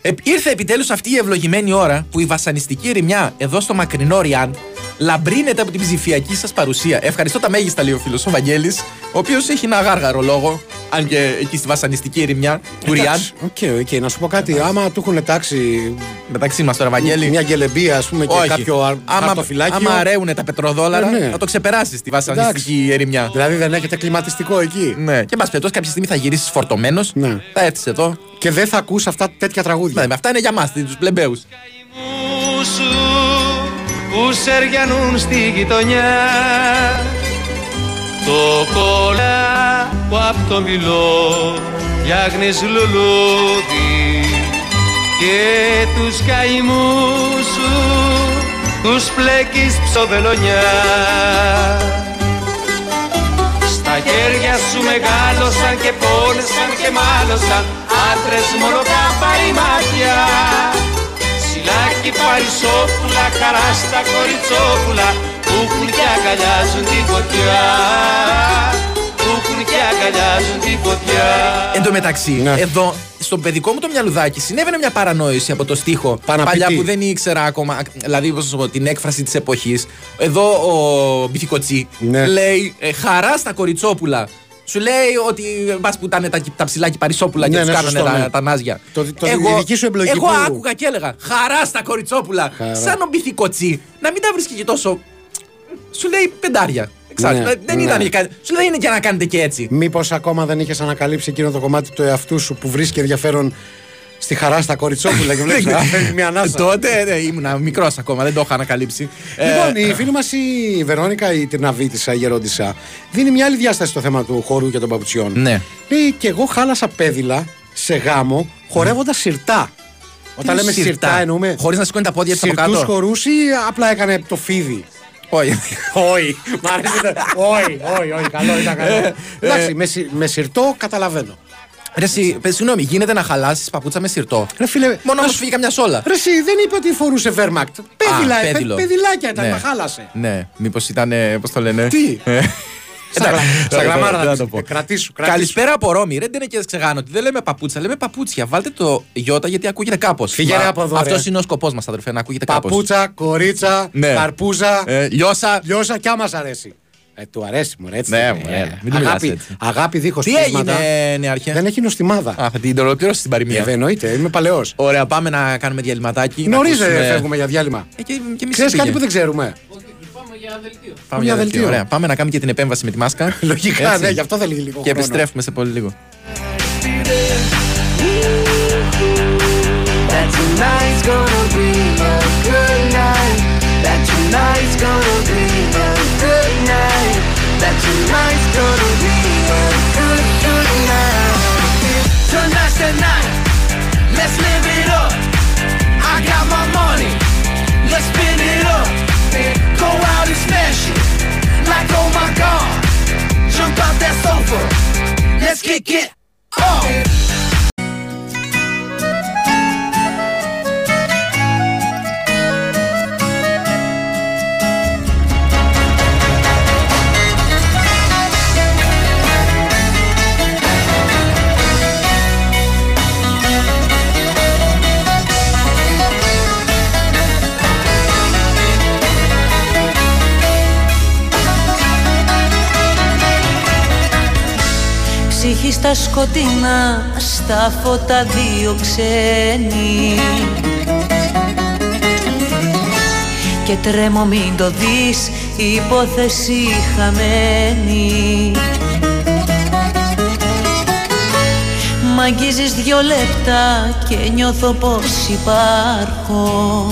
Ε, ήρθε επιτέλους αυτή η ευλογημένη ώρα που η βασανιστική ερημιά εδώ στο μακρινό Ριάν λαμπρύνεται από την ψηφιακή σας παρουσία. Ευχαριστώ τα μέγιστα, λέει ο φίλος ο Βαγγέλης, ο οποίος έχει ένα γάργαρο λόγο, αν και εκεί στη βασανιστική ερημιά του Ριάν. Εντάξει, Ok, ok, να σου πω κάτι. Άμα του έχουν τάξει Μεταξύ μας τώρα, Βαγγέλη. μια κελεμπία, ας πούμε, και Όχι. κάποιο αρ- άμα, χαρτοφυλάκιο. άμα ρέουνε τα πετροδόλαρα, Ε, ναι. θα το ξεπεράσεις τη βασανιστική ερημιά. Δηλαδή δεν έχετε κλιματιστικό εκεί. Ναι. Και μπα περιπτώσει, κάποια στιγμή θα γυρίσεις φορτωμένος, Ναι. θα έρθεις εδώ. Και δεν θα ακούς αυτά τέτοια τραγούδια. Ναι, με αυτά είναι για μας, τους πλεμπαίου. σου που σεριανούν στη γειτονιά το κόλλα που απ' το μιλό φτιάχνεις λουλούδι και τους καημούς σου τους πλέκεις ψοβελονιά στα χέρια σου μεγάλωσαν και πόνεσαν και μάλωσαν άντρες μόνο καπάρι μάτια. Σιλάκι παρισόπουλα, χαρά στα κοριτσόπουλα που έχουν και αγκαλιάζουν τη φωτιά που έχουν και αγκαλιάζουν τη φωτιά Εν τω μεταξύ, Ναι. εδώ στο παιδικό μου το μυαλουδάκι συνέβαινε μια παρανόηση από το στίχο. Πάνω απ' παλιά τι; που δεν ήξερα ακόμα, δηλαδή πώς να σου πω, την έκφραση της εποχής. Εδώ ο Μπιθικοτσί Ναι. λέει ε, χαρά στα κοριτσόπουλα. Σου λέει ότι μπα που ήταν τα, τα ψηλά παρισόπουλα και Ναι, τους ναι, κάνανε σωστό, τα, ναι. τα νάζια. Το- το- η δική σου εμπλοκή εγώ που- άκουγα και έλεγα χαρά στα κοριτσόπουλα. Χαρά. Σαν ο Μπιθικοτσί να μην τα βρίσκει και τόσο. Σου λέει πεντάρια. Εξάρτητα. Ναι, δεν ναι. ήταν. και- Σου λέει είναι και να κάνετε και έτσι. Μήπως ακόμα δεν είχες ανακαλύψει εκείνο το κομμάτι του εαυτού σου που βρίσκει ενδιαφέρον στη χαρά στα κοριτσόπουλα και βλέπεις. Α, φέρνει μια ανάσα. Τότε ναι, ήμουν μικρός ακόμα, δεν το είχα ανακαλύψει. Λοιπόν, Ε, η φίλη μας η Βερόνικα, η Τυρναβίτησα, η Γερόντισα, δίνει μια άλλη διάσταση στο θέμα του χορού και των παπουτσιών. Ναι. Λέει και εγώ χάλασα πέδιλα σε γάμο χορεύοντας σιρτά. Όταν Τι λέμε σιρτά; σιρτά; εννοούμε. Χωρίς να σηκώνει τα πόδια της από Σιρτούς κάτω; χορούς ή απλά έκανε το φίδι; Όχι. Όχι. Μ' αρέσει. το- Όχι, όχι, όχι. Καλό ήταν καλό. Εντάξει, με σι- με σιρτό καταλαβαίνω. Ρε, εσύ, πες, συγγνώμη, γίνεται να χαλάσει παπούτσα με σιρτό; Ρε φίλε, Μόνο ας- όμως φύγει καμιά σόλα. Ρε εσύ, δεν είπε ότι φορούσε Βέρμακτ. Πέδιλα, Α, πε- πέδιλο. πεδιλάκια ήταν, Ναι. τα χάλασε. Ναι, μήπως ήταν. Πώς το λένε; Τι; Ε, Στα γλα- στα γραμμάρα Δεν θα θα το πεις. πω. Ε, Κρατήσου, κρατήσου. Καλησπέρα από Ρώμη. Ρε, δεν είναι και ξεγάνω ότι δεν λέμε παπούτσα, λέμε παπούτσια. Βάλτε το γιώτα γιατί ακούγεται κάπως. Φύγε, ρε, από εδώ, ρε. Αυτός είναι ο σκοπός μας, αδερφέ, να ακούγεται κάπως. Παπούτσα, κορίτσα, Ναι. καρπούζα. Ε, λιώσα. Λιώσα κι άμας σ' αρέσει. Ε, του αρέσει μου, έτσι. Ναι, Ε, μου, ε, μην του μιλάς αγάπη, έτσι. αγάπη δίχως Τι πείσματα. έγινε, νεάρχε. Δεν έχει νοστιμάδα. Α, θα την ολοκληρώσεις την Ε, παροιμία. δεν εννοείται, είμαι παλαιός. Ωραία, πάμε να κάνουμε διαλυματάκι. να Νωρί ακούσουμε- φεύγουμε για διάλειμμα. Ε, και, και εμείς Ξέρεις πήγε. κάτι που δεν ξέρουμε; Πάμε για για δελτίο. δελτίο. Ωραία. Πάμε να κάνουμε και την επέμβαση με τη μάσκα. Λογικά, Έτσι. ναι, γι' αυτό δεν λύγει λίγο. Και χρόνο. επιστρέφουμε σε πολύ λίγο. That tonight's gonna be a good night. That tonight's gonna kick it off. Ψυχή στα σκοτεινά, στα φώτα δύο ξένοι. Και τρέμω μην το δεις, υπόθεση χαμένη. Μ' αγγίζεις δυο λεπτά και νιώθω πως υπάρχω.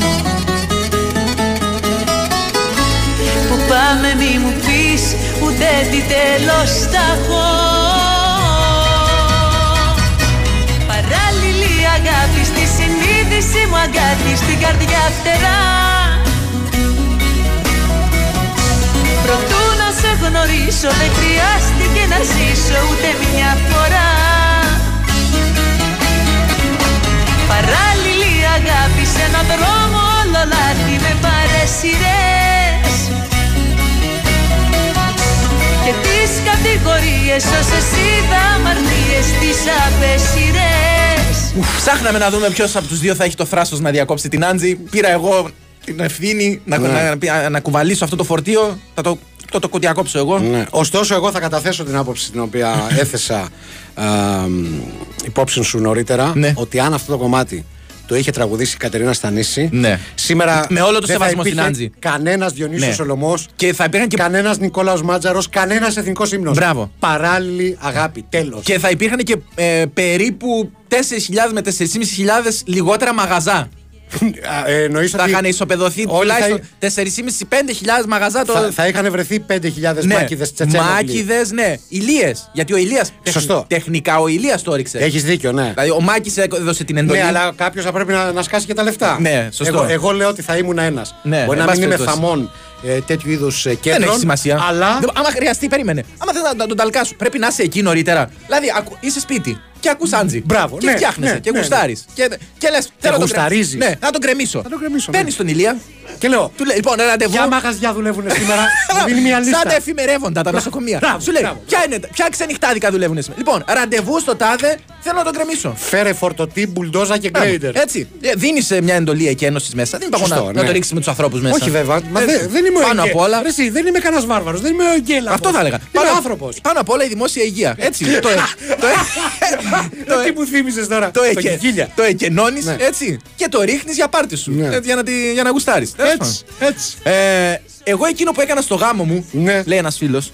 Που πάμε μη μου πεις ούτε τι τέλος θα έχω συνείδηση μου αγάπη στην καρδιά φτερά. Προτού να σε γνωρίσω δεν χρειάστηκε να ζήσω ούτε μια φορά. Παράλληλη αγάπη σε έναν δρόμο όλο λάθη με παρεσιρές Και τις κατηγορίες όσες Ψάχναμε να δούμε ποιος από τους δύο θα έχει το θράσος να διακόψει την Άντζη. Πήρα εγώ την ευθύνη να, Ναι. να, να, να κουβαλήσω αυτό το φορτίο. Θα το, το, το διακόψω εγώ. Ναι. Ωστόσο, εγώ θα καταθέσω την άποψη την οποία έθεσα α, μ, υπόψη σου νωρίτερα. Ναι. Ότι αν αυτό το κομμάτι το είχε τραγουδήσει η Κατερίνα Στανίση. Ναι. Σήμερα. Με όλο το δεν θα σεβασμό στην υπήρχε Άντζη. Κανένας Διονύσιο Ναι. Σολομό. Και θα υπήρχαν και. Κανένας Νικόλαος Μάτζαρος. Κανένας εθνικός ύμνος. Μπράβο. Παράλληλη αγάπη. Τέλος. Και θα υπήρχαν και ε, περίπου 4.000 με 4.500 λιγότερα μαγαζά. Ε, εννοείς Θα ότι είχαν ισοπεδωθεί όλοι θα- τουλάχιστον 4.500-5.000 μαγαζά. Το... θα, θα είχαν βρεθεί 5.000 ναι. μάκηδες τσετσένογλοι. Μάκηδες, ναι. Ηλίες. Γιατί ο Ηλίας Σωστό. Τεχνικά ο Ηλίας το έριξε. Έχεις δίκιο, ναι. Δηλαδή ο Μάκης έδωσε την εντολή. Ναι, αλλά κάποιος θα πρέπει να, να σκάσει και τα λεφτά. Ναι, σωστό. Εγώ, εγώ λέω ότι θα ήμουν ένας. Ναι, Μπορεί εν να πάση μην είμαι περιπτώσει. θαμών ε, τέτοιου είδους κέντρων. Δεν έχει σημασία. Αλλά. Δεν- Άμα χρειαστεί, περίμενε. Άμα θες να, να τον ταλκάσου, πρέπει να είσαι εκεί νωρίτερα. Δηλαδή, ακου- είσαι σπίτι και ακούς Άντζη. Μπράβο, Και ναι, φτιάχνεσαι ναι, και ναι, γουστάρεις. Και, και λες, θέλω να τον γουσταρίζεις. κρεμίσω. Ναι, να τον κρεμίσω. Θα τον κρεμίσω, ναι. Παίρνεις τον Ηλία. Και λέω. Του λέει, λοιπόν, ραντεβού. Ποια μαγαζιά δουλεύουν σήμερα. Μου δίνει μια λίστα. Σαν τα εφημερεύοντα τα νοσοκομεία. Μπράβο, Σου λέει, μπράβο. ποια, είναι, ποια ξενυχτάδικα δουλεύουν σήμερα. Λοιπόν, ραντεβού στο τάδε, θέλω να τον κρεμίσω. Φέρε φορτωτή, μπουλντόζα και γκρέιντερ. Έτσι. Δίνεις μια εντολή εκεί ένωσης μέσα. Δεν υπάρχει Σωστό, να, ναι. να το ρίξεις με τους ανθρώπους μέσα. Όχι βέβαια. Μα Ε, δεν, δεν είμαι ο Πάνω Εγγέ- απ' όλα. Ρε Εσύ, δεν είμαι κανένας βάρβαρος. Δεν είμαι ο Εγγέλα. Αυτό θα έλεγα. Είμαι Πάνω- άνθρωπος. Πάνω απ' όλα η δημόσια υγεία. Έτσι. το, το, το, Τι μου θύμισες τώρα; το, Το εκε, κικίλια. το εκενώνεις Ναι. έτσι και το ρίχνεις για πάρτι σου. Ναι. Ε, για να, τη- για να γουστάρεις. Έτσι. Έτσι. Ε, εγώ εκείνο που έκανα στο γάμο μου, Ναι. λέει ένας φίλος,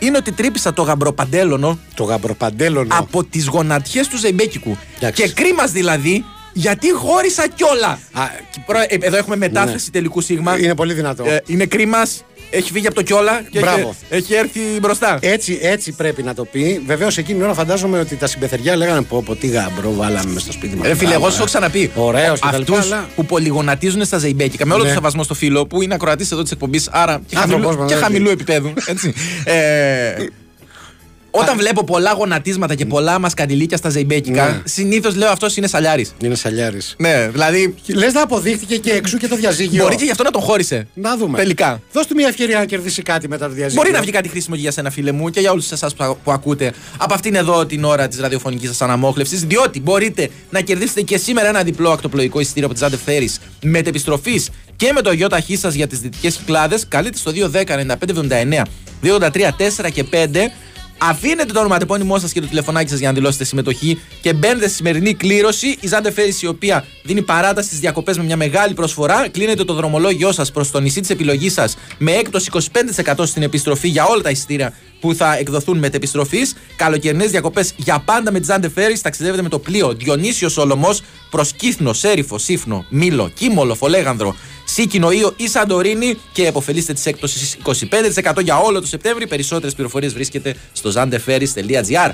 είναι ότι τρύπησα το γαμπροπαντέλονο Το γαμπροπαντέλονο. από τις γονατιές του Ζεϊμπέκικου. Εντάξει. Και κρίμα δηλαδή, γιατί χώρισα κιόλα. Α, Και προ- ε, Εδώ έχουμε μετάφραση τελικού σίγμα. Είναι πολύ δυνατό. Ε, είναι κρίμα, έχει φύγει από το κιόλα και Μπράβο. έχει, έχει έρθει μπροστά. Έτσι, έτσι πρέπει να το πει. Βεβαίως εκείνη την ώρα φαντάζομαι ότι τα συμπεθεριά λέγανε πω, πω τι γαμπρό βάλαμε μες στο σπίτι μας. Ρε φίλε, εγώ σου έχω ξαναπεί. Ωραίος και τα Αυτούς λοιπά. αλλά- που πολυγονατίζουν στα ζεϊμπέκικα. Με όλο Ναι. το σεβασμό στο φίλο που είναι ακροατής εδώ της εκπομπής, άρα και, Άνθρωπος χαμηλού, μας, και ναι. χαμηλού επίπεδου. Έτσι. ε, Όταν βλέπω πολλά γονατίσματα και πολλά μασκαριλίκια στα ζεϊμπέκικα, Ναι. συνήθως λέω αυτός είναι σαλιάρης. Είναι σαλιάρης. Ναι, δηλαδή. Λες να αποδείχθηκε και εξού και το διαζύγιο. Μπορεί και γι' αυτό να τον χώρισε. Να δούμε. Τελικά. Δώσ' του μια ευκαιρία να κερδίσει κάτι μετά το διαζύγιο. Μπορεί να βγει κάτι χρήσιμο και για σένα, φίλε μου, και για όλους εσάς που, που ακούτε από αυτήν εδώ την ώρα της ραδιοφωνικής σας αναμόχλευσης. Διότι μπορείτε να κερδίσετε και σήμερα ένα διπλό ακτοπλοϊκό εισιτήριο από τη Zante Ferries μετεπιστροφής και με το γιο ταχύ σα για τις δυτικές κυκλάδε. Καλείτε στο 210-9579 283 4 και 5. Αφήνετε το ονοματεπώνυμό σας και το τηλεφωνάκι σας για να δηλώσετε συμμετοχή και μπαίνετε στη σημερινή κλήρωση. Η Zante Ferries, η οποία δίνει παράταση στις διακοπές με μια μεγάλη προσφορά, κλείνετε το δρομολόγιο σας προς το νησί της επιλογής σας με έκπτωση 25% στην επιστροφή για όλα τα εισιτήρια που θα εκδοθούν μετεπιστροφής. Καλοκαιρινές διακοπές για πάντα με τη Zante Ferries. Ταξιδεύετε με το πλοίο Διονύσιο Σολομός προ Κύθνο, Σέριφο, Σύφνο, Μήλο, Κίμολο, Φολέγανδρο, Σίκινο, Ήο ή Σαντορίνη και εποφελείστε τη έκπτωσης 25% για όλο το Σεπτέμβρη. Περισσότερες πληροφορίες βρίσκεται στο zanteferries.gr.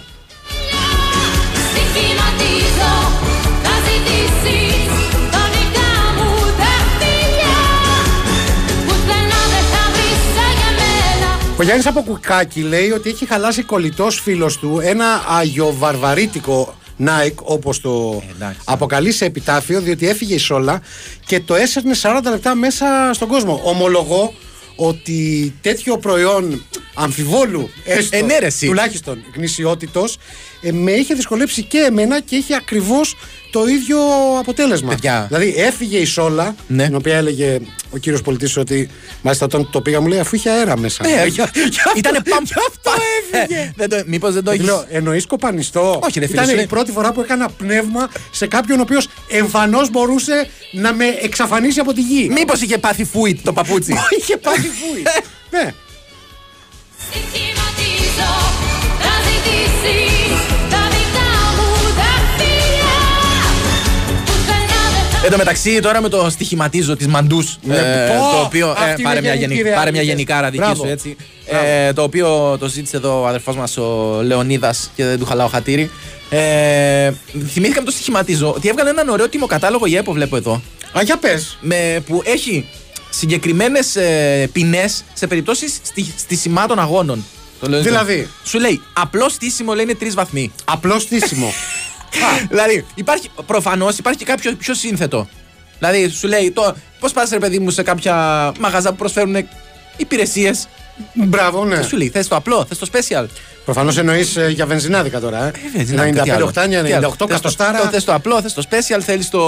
Ο Γιάννης από Κουκάκι λέει ότι έχει χαλάσει κολλητός φίλος του ένα αγιοβαρβαρίτικο Nike, όπως το αποκαλεί σε επιτάφιο, διότι έφυγε η Σόλα και το έσαιρνε 40 λεπτά μέσα στον κόσμο. Ομολογώ ότι τέτοιο προϊόν αμφιβόλου, έστω, Ε, ναι, ρε, εσύ. τουλάχιστον γνησιότητος, ε, με είχε δυσκολέψει και εμένα και είχε ακριβώς το ίδιο αποτέλεσμα. Παιδιά. Δηλαδή έφυγε η Σόλα, Ναι. την οποία έλεγε ο κύριος πολιτής ότι μάλιστα όταν το πήγα μου λέει αφού είχε αέρα μέσα. Ναι, Ε, για- για αυτό- Ήτανε παμ. γι' αυτό έφυγε. Δεν το- Μήπως δεν το Και έχεις... Λέω, εννοείς κοπανιστό. Όχι, ρε φίλε, Ήταν σου η λέει- πρώτη φορά που έκανα πνεύμα σε κάποιον ο οποίος εμφανώς μπορούσε να με εξαφανίσει από τη γη. Μήπως είχε πάθει φούιτ το παπούτσι; Είχε πάθει φούι. ναι. Εν τω μεταξύ, τώρα με το στοιχηματίζω της Μαντούς. Ναι, ε, πω, το οποίο. αυτή ε, είναι πάρε, μια γενική γενική, ρε, πάρε μια άδικες. γενικάρα δική Μπράβο. σου έτσι. Ε, το οποίο το ζήτησε εδώ ο αδερφός μας ο Λεωνίδας και δεν του χαλάω χατήρι. Ε, θυμήθηκα με το στοιχηματίζω ότι έβγαλε έναν ωραίο τιμοκατάλογο η ΕΠΟ, βλέπω εδώ. Α, για πες. Με, που έχει συγκεκριμένες ε, ποινές σε περιπτώσεις στι, στισιμάτων αγώνων. Το λέω Δηλαδή; Σου λέει απλό στήσιμο λέει είναι τρεις βαθμοί. Απλό στήσιμο. Δηλαδή, υπάρχει, προφανώς υπάρχει και κάποιο πιο σύνθετο. Δηλαδή, σου λέει, το, πώς πας ρε παιδί μου σε κάποια μαγαζά που προσφέρουν υπηρεσίες. Μπράβο, ναι. Σου λέει, θες το απλό, θες το special. Προφανώς εννοείς για βενζινάδικα τώρα. Ε. βενζινάδικα, τι 95 άλλο. οκτάνια, Τι άλλο. 98 Θες το- κατοστάρα. Θες το απλό, θες το special, θέλεις το.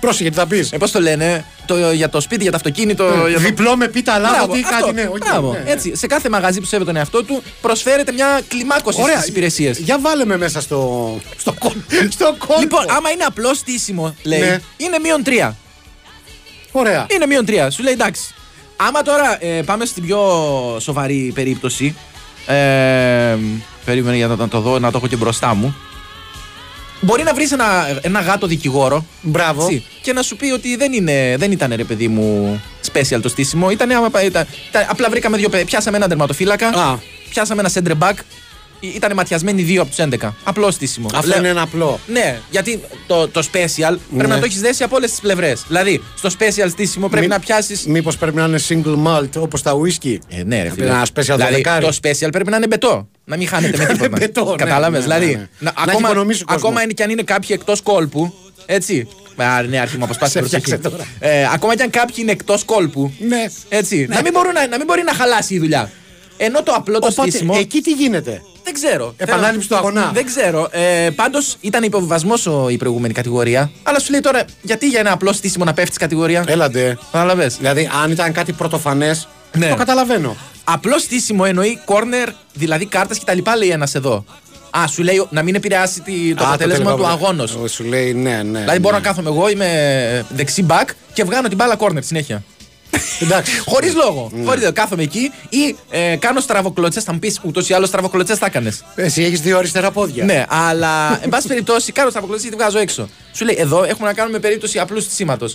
Πρόσεχε, τι θα πεις. Ε, πώς το λένε, το, για το σπίτι, για το αυτοκίνητο. για το... Διπλό με πίτα Μπράβο, λάδο, τι αυτό, κάτι, ναι. οκ, μπράβο. ναι. Έτσι, σε κάθε μαγαζί που σέβεται τον εαυτό του προσφέρεται μια κλιμάκωση Ωραία. στις υπηρεσίες. Για βάλε με μέσα στο. στο, κόλ- στο κόλπο. Λοιπόν, άμα είναι απλό στήσιμο, λέει, Ναι. είναι μείον τρία. Ωραία. Είναι μείον τρία. Σου λέει εντάξει. Άμα τώρα ε, πάμε στην πιο σοβαρή περίπτωση. Ε, περίμενε για να, να το δω, να το έχω και μπροστά μου. Μπορεί να βρεις ένα, ένα γάτο δικηγόρο. Μπράβο. έτσι, και να σου πει ότι δεν, είναι, δεν ήταν ρε παιδί μου special το στήσιμο. Ήτανε, άμα, πα- ήταν, ήταν- απλά βρήκαμε δύο. παι- Πιάσαμε έναν τερματοφύλακα. Α. Πιάσαμε ένα center back. Ήταν ματιασμένοι δύο από τους 11. Απλό στήσιμο. Αυτό Λέω- είναι ένα απλό. ναι, γιατί το, το special πρέπει να το έχεις δέσει από όλες τις πλευρές. Δηλαδή, στο special στήσιμο πρέπει Μη- να πιάσει. Μήπως πρέπει να είναι single malt όπως τα whisky; Ε, ναι, ρε, φίλε. Ένα special δηλαδή, δωδεκάρι. το special πρέπει να είναι μπετό. Να μην χάνεται με τίποτα. Μπετό, ναι, Κατάλαβες; ναι, ναι, δηλαδή, ναι. να- Να έχει ακόμα, οικονομήσει ο κόσμος. ακόμα είναι και αν είναι κάποιοι εκτός κόλπου. Έτσι. Α, ναι, αρχή μου αποσπάσει Σε προσοχή. φτιάξε τώρα. Ε, ακόμα και αν κάποιοι είναι εκτός κόλπου. Ναι. Έτσι. Να, μην μπορούν να, να μην μπορεί να χαλάσει η δουλειά. Ενώ το απλό το Οπότε, στήσιμο. εκεί τι γίνεται; Δεν ξέρω. Επανάληψη του αγωνά. Δεν ξέρω. Ε, Πάντως ήταν υποβιβασμός η προηγούμενη κατηγορία. Αλλά σου λέει τώρα, γιατί για ένα απλό στήσιμο να πέφτεις κατηγορία; Έλαντε. Κατάλαβε. Δηλαδή, αν ήταν κάτι πρωτοφανές, Ναι. το καταλαβαίνω. Απλό στήσιμο εννοεί corner, δηλαδή κάρτες και τα λοιπά, λέει ένας εδώ. Α, σου λέει να μην επηρεάσει τη- το Α, αποτέλεσμα τελικό του αποτέλεσμα. αγώνος. Ο, Σου λέει ναι, ναι. Δηλαδή μπορώ να κάθομαι εγώ, είμαι δεξί back και βγάνω την μπάλα corner συνέχεια. Εντάξει. Χωρίς λόγο. Ναι. Χωρίς λόγο. Κάθομαι εκεί ή ε, κάνω στραβοκλωτσές. Θα μου πεις ούτως ή άλλως στραβοκλωτσές θα έκανες. Εσύ έχεις δύο αριστερά πόδια. Ναι, αλλά εν πάση περιπτώσει κάνω στραβοκλωτσές και τη βγάζω έξω. Σου λέει εδώ έχουμε να κάνουμε περίπτωση απλούς στισίματο.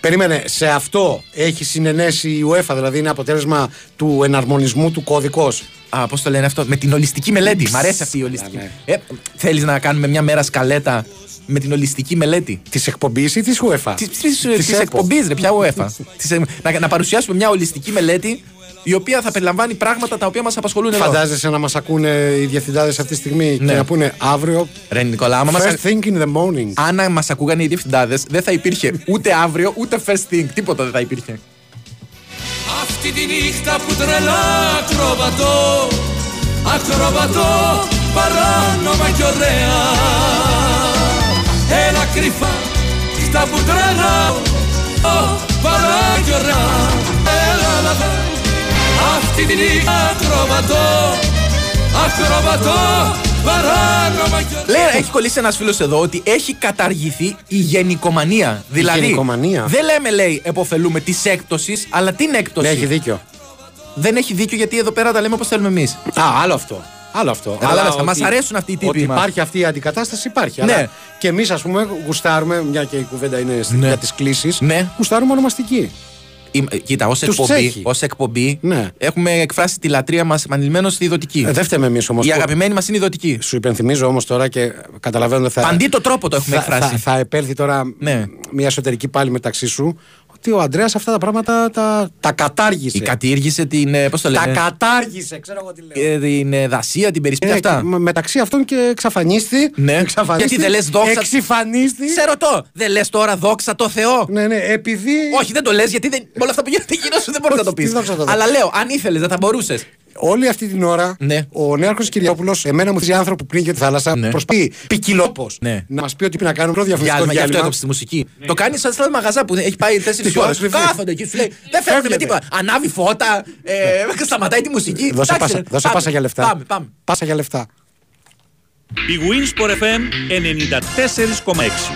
Περίμενε, σε αυτό έχει συνενέσει η UEFA, δηλαδή είναι αποτέλεσμα του εναρμονισμού του κώδικος; Α, πώς το λένε αυτό, με την ολιστική μελέτη. Μ' αρέσει αυτή η ολιστική. ναι. Ε, Θέλεις να κάνουμε μια μέρα σκαλέτα με την ολιστική μελέτη. Της εκπομπής ή της UEFA; Τη Της ΕΠΟ. εκπομπής, ρε, πια UEFA. Της, ε, να, να παρουσιάσουμε μια ολιστική μελέτη η οποία θα περιλαμβάνει πράγματα τα οποία μας απασχολούν εδώ. Φαντάζεσαι να μας ακούνε οι διευθυντάδες αυτή τη στιγμή Ναι. και να πούνε αύριο. Ρε Νικόλα, άμα μας... First thing in the morning. Αν μας ακούγανε οι διευθυντάδες, δεν θα υπήρχε ούτε αύριο ούτε first thing. Τίποτα δεν θα υπήρχε. Αυτή τη νύχτα που τρελά ακροβατώ Ακροβατώ παράνομα κι ωραία Έλα κρυφά νύχτα που τρελά παράνομα κι ωραία Έλα να δω Αυτή τη νύχτα ακροβατώ Ακροβατώ παράνομα κι ωραία Λέει, έχει κολλήσει ένας φίλος εδώ ότι έχει καταργηθεί η γενικομανία. Δηλαδή, γενικομανία; δεν λέμε, λέει, εποφελούμε της έκπτωσης, αλλά την έκπτωση. Ναι, έχει δίκιο. Δεν έχει δίκιο γιατί εδώ πέρα τα λέμε όπως θέλουμε εμείς. Α, άλλο αυτό. Άλλο αυτό. Καταλάβες, Αλλά μας ότι- αρέσουν αυτοί οι τύποι Ότι μας. υπάρχει αυτή η αντικατάσταση, υπάρχει. Ναι. Αλλά και εμείς, ας πούμε, γουστάρουμε, μια και η κουβέντα είναι στη- Ναι. για τις κλήσεις. Ναι. Γουστάρουμε ονομαστική. Κοίτα, ως Τους εκπομπή, τσέχει. ως εκπομπή Ναι. έχουμε εκφράσει τη λατρεία μας επανειλημμένως στη δοτική. Ε, δεν φταίμε εμείς όμως. Η αγαπημένη μας είναι η δοτική. Σου υπενθυμίζω όμως τώρα και καταλαβαίνω ότι θα. Παντί το τρόπο το έχουμε θα, εκφράσει. Θα, θα επέλθει τώρα Ναι. μια εσωτερική πάλι μεταξύ σου ότι ο Αντρέα αυτά τα πράγματα τα, τα κατάργησε. Η κατήργησε την. ε, Πώς το τα λένε; κατάργησε, ξέρω εγώ τι λέω. ε, την ε, δασία, την περισπίδα Ε, αυτά. με- μεταξύ αυτών και εξαφανίστη. Ναι. εξαφανίστη Γιατί δεν λες δόξα- Εξυφανίστη. Σε ρωτώ, δεν λες τώρα δόξα τω Θεώ. Ναι, ναι, επειδή. Όχι, δεν το λες γιατί δεν, με όλα αυτά που γίνονται γύρω σου δεν μπορείς να το Τι πεις. δόξα τω Θεώ. Αλλά λέω, αν ήθελες, δεν θα μπορούσες. Όλη αυτή την ώρα Ναι. ο Νέαρχος Κυριόπουλος, εμένα μου θύζει άνθρωπο που πνίγει τη θάλασσα, Ναι. προσποιεί ποικιλόπο Ναι. να μας πει ότι πρέπει να κάνουμε πρώτο διαφορετικό Διάλειμμα, γι' αυτό διάλειμμα. έκοψε τη μουσική. Το κάνει σαν στα μαγαζά που έχει πάει 4 Λοιπόν, ώρες. φεύγει. Κάθονται εκεί, σου λέει Δεν φεύγουν με Φεύγετε. τίποτα. Ανάβει φώτα, ε, σταματάει τη μουσική. Δώσε, Εντάξει, πάσα, ρε, δώσε πάμε, πάσα για λεφτά. Πάμε, πάμε. Πάσα για λεφτά. Η Winsport FM 94,6.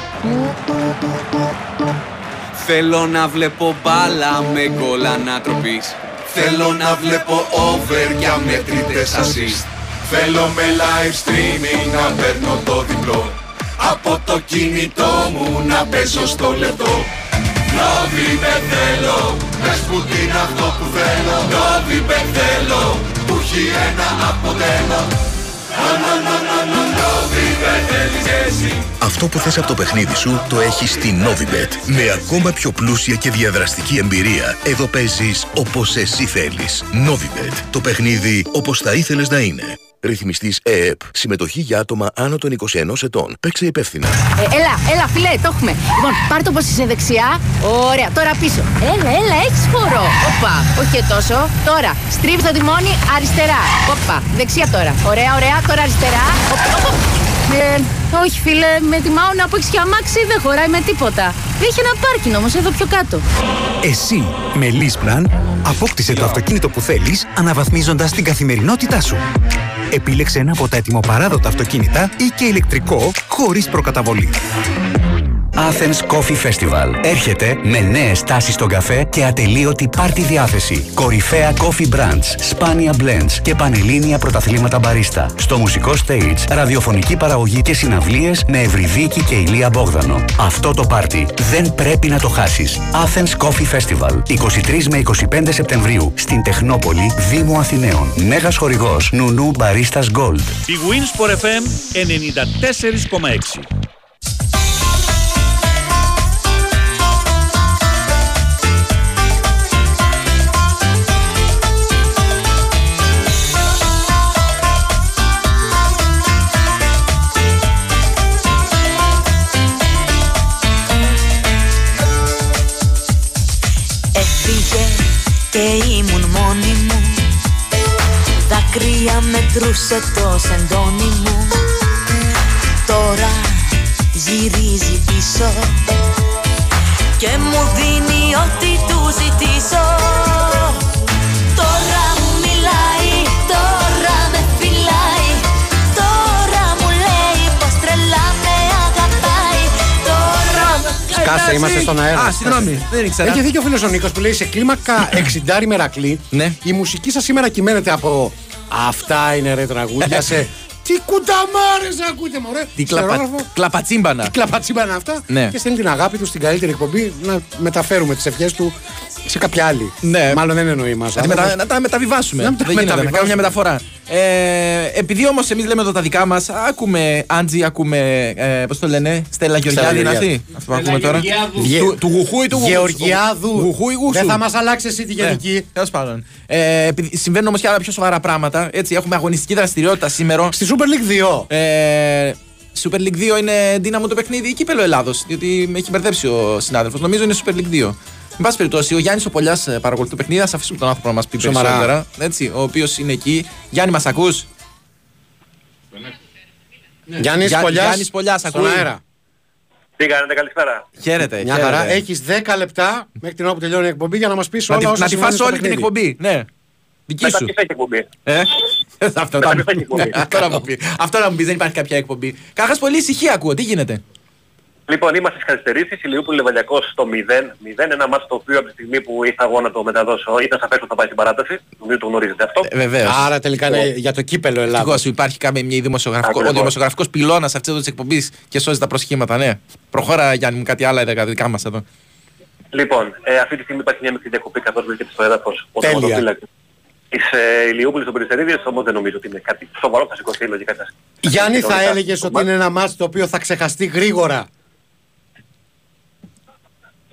Θέλω να βλέπω μπάλα με γκολ ανατροπής Θέλω να βλέπω over για μετρητές assist. Θέλω με live streaming να παίρνω το διπλό. Από το κινητό μου να παίζω στο λεπτό. Νόβιμπετ θέλω, πες που τι είναι αυτό που θέλω. Νόβιμπετ θέλω, που έχει ένα αποτέλεσμα Νόβιμπετ θέλεις και εσύ Αυτό που θες από το παιχνίδι σου το έχεις στη Novibet. Με ακόμα πιο πλούσια και διαδραστική εμπειρία. Εδώ παίζεις όπως εσύ θέλεις. Novibet. Το παιχνίδι όπως θα ήθελες να είναι. Ρυθμιστής ΕΕΠ. Συμμετοχή για άτομα άνω των 21 ετών. Παίξε υπεύθυνα. Ε, έλα, έλα, φιλέ, το έχουμε. Λοιπόν, πάρ το πώ είσαι δεξιά. Ωραία, τώρα πίσω. Έλα, έλα, έχεις χώρο. Όπα, όχι και τόσο. Τώρα, στρίβει το τιμόνι αριστερά. Όπα, δεξιά τώρα. Ωραία, ωραία, τώρα αριστερά. Όπα, όπα. Ε, όχι, φίλε, με τιμάω να πω έχεις και αμάξι, δεν χωράει με τίποτα. Έχει ένα πάρκινγκ όμως εδώ πιο κάτω. Εσύ, με Leaseplan, απόκτησε το αυτοκίνητο που θέλεις, αναβαθμίζοντας την καθημερινότητά σου. Επίλεξε ένα από τα ετοιμοπαράδοτα αυτοκίνητα ή και ηλεκτρικό, χωρίς προκαταβολή. Athens Coffee Festival. Έρχεται με νέες τάσεις στον καφέ και ατελείωτη πάρτι διάθεση. Κορυφαία coffee brands, σπάνια blends και πανελλήνια πρωταθλήματα μπαρίστα. Στο μουσικό stage, ραδιοφωνική παραγωγή και συναυλίες με Ευρυδίκη και Ηλία Μπόγδανο. Αυτό το πάρτι δεν πρέπει να το χάσεις. Athens Coffee Festival. 23 με 25 Σεπτεμβρίου στην Τεχνόπολη, Δήμο Αθηναίων. Μέγας χορηγός Νουνού Μπαρίστας Gold. Η Winsport FM 94,6. Δάκρυα μετρούσε το σεντόνι μου Τώρα γυρίζει πίσω Και μου δίνει ό,τι του ζητήσω Τώρα μου μιλάει, τώρα με φυλάει Τώρα μου λέει πως τρελά με αγαπάει Τώρα Κάσε, είμαστε στον αέρα. Α, συγγνώμη, δεν ήξερα. Έχει δίκιο ο φίλος ο Νίκος που λέει σε κλίμακα 60 μερακλή. Ναι. Η μουσική σας σήμερα κυμαίνεται από Αυτά είναι ρε τραγούδια σε. Τι κουταμάρες ακούτε, μωρέ! Τι κλαπα... Ξερόγραφο. κλαπατσίμπανα. Τι κλαπατσίμπανα αυτά. Ναι. Και στέλνει την αγάπη του στην καλύτερη εκπομπή να μεταφέρουμε τις ευχές του σε κάποια άλλη. Ναι. Μάλλον δεν εννοεί μα. Να, τη μετα- να τα μεταβιβάσουμε. Να τα δεν γίνεται, να μεταβιβάσουμε. κάνουμε μια μεταφορά. Ε, επειδή όμως εμείς λέμε εδώ τα δικά μας, άκουμε Άντζι, ακούμε. Ε, Πώς το λένε, Στέλλα Γεωργιάδη είναι αυτή. Γεωργιάδη. Αυτό που ακούμε τώρα. Γε- Του, του Γουχού ή του Γουχού. Γεωργιάδου. Γουχού ή Γουσού. Δεν θα μας αλλάξει εσύ τη γενική. Τέλος πάντων. Ε, επειδή συμβαίνουν όμως και άλλα πιο σοβαρά πράγματα. Έτσι, έχουμε αγωνιστική δραστηριότητα σήμερα. Στη Super League 2. Ε, Super League 2 είναι δύναμο το παιχνίδι ή κύπελο Ελλάδος. Διότι με έχει μπερδέψει ο συνάδελφος. Νομίζω είναι Super League 2. Εν πάση περιπτώσει, ο Γιάννης ο Πολιάς παρακολουθεί το παιχνίδι. Α αφήσουμε τον άνθρωπο να μας πει Σοβαρά. περισσότερα. Έτσι, ο οποίος είναι εκεί. Γιάννη, μας ακούς; Γιάννης Γιά- Πολιάς. Γιάννης Πολιάς, στον ακούει. αέρα. Τι κάνετε, καλησπέρα. Χαίρετε. Μια χαίρετε. χαρά. Έχεις 10 λεπτά μέχρι την ώρα που τελειώνει η εκπομπή για να μας πεις Να, όλα τη, όσα να τη συμβαίνουν φας στο όλη την παιχνίδι. εκπομπή. Ναι. Δική Μετά σου. τι έχει εκπομπή. Ε, αυτό, Μετά θα- ποιος έχει εκπομπή. Ναι, αυτό να μου πει. Αυτό να μου πει, δεν υπάρχει κάποια εκπομπή. Κάχα πολύ ησυχία ακούω, τι γίνεται; Λοιπόν, είμαστε στις καθυστερήσεις, η Λιούπολη Λεβαλιακός στο 0-0, ένα μάτς το οποίο από τη στιγμή που ήρθα εγώ να το μεταδώσω ήταν σαφές ότι θα πάει στην παράταση, νομίζω το γνωρίζετε αυτό. Ε, Βεβαίως. Άρα τελικά είναι για το κύπελο Ελλάδα. Ευτυχώς υπάρχει κάμια μια δημοσιογραφικό, ο Ακριβώς. δημοσιογραφικός πυλώνας αυτής εδώ της εκπομπής και σώζει τα προσχήματα, ναι. Προχώρα Γιάννη μου κάτι άλλο είδα δικά μας εδώ. Λοιπόν, ε, αυτή τη στιγμή υπάρχει μια μικρή διακοπή καθώς βρίσκεται στο έδαφος ο Τέλεια. τερματοφύλακας της ε, Ηλιούπολης των Περιστερίδης, όμως δεν νομίζω ότι είναι κάτι σοβαρό, θα σηκωθεί λογικά. θα- Γιάννη, θα Λογικά, έλεγες το ότι μάτς. είναι ένα μάτι το οποίο θα ξεχαστεί γρήγορα;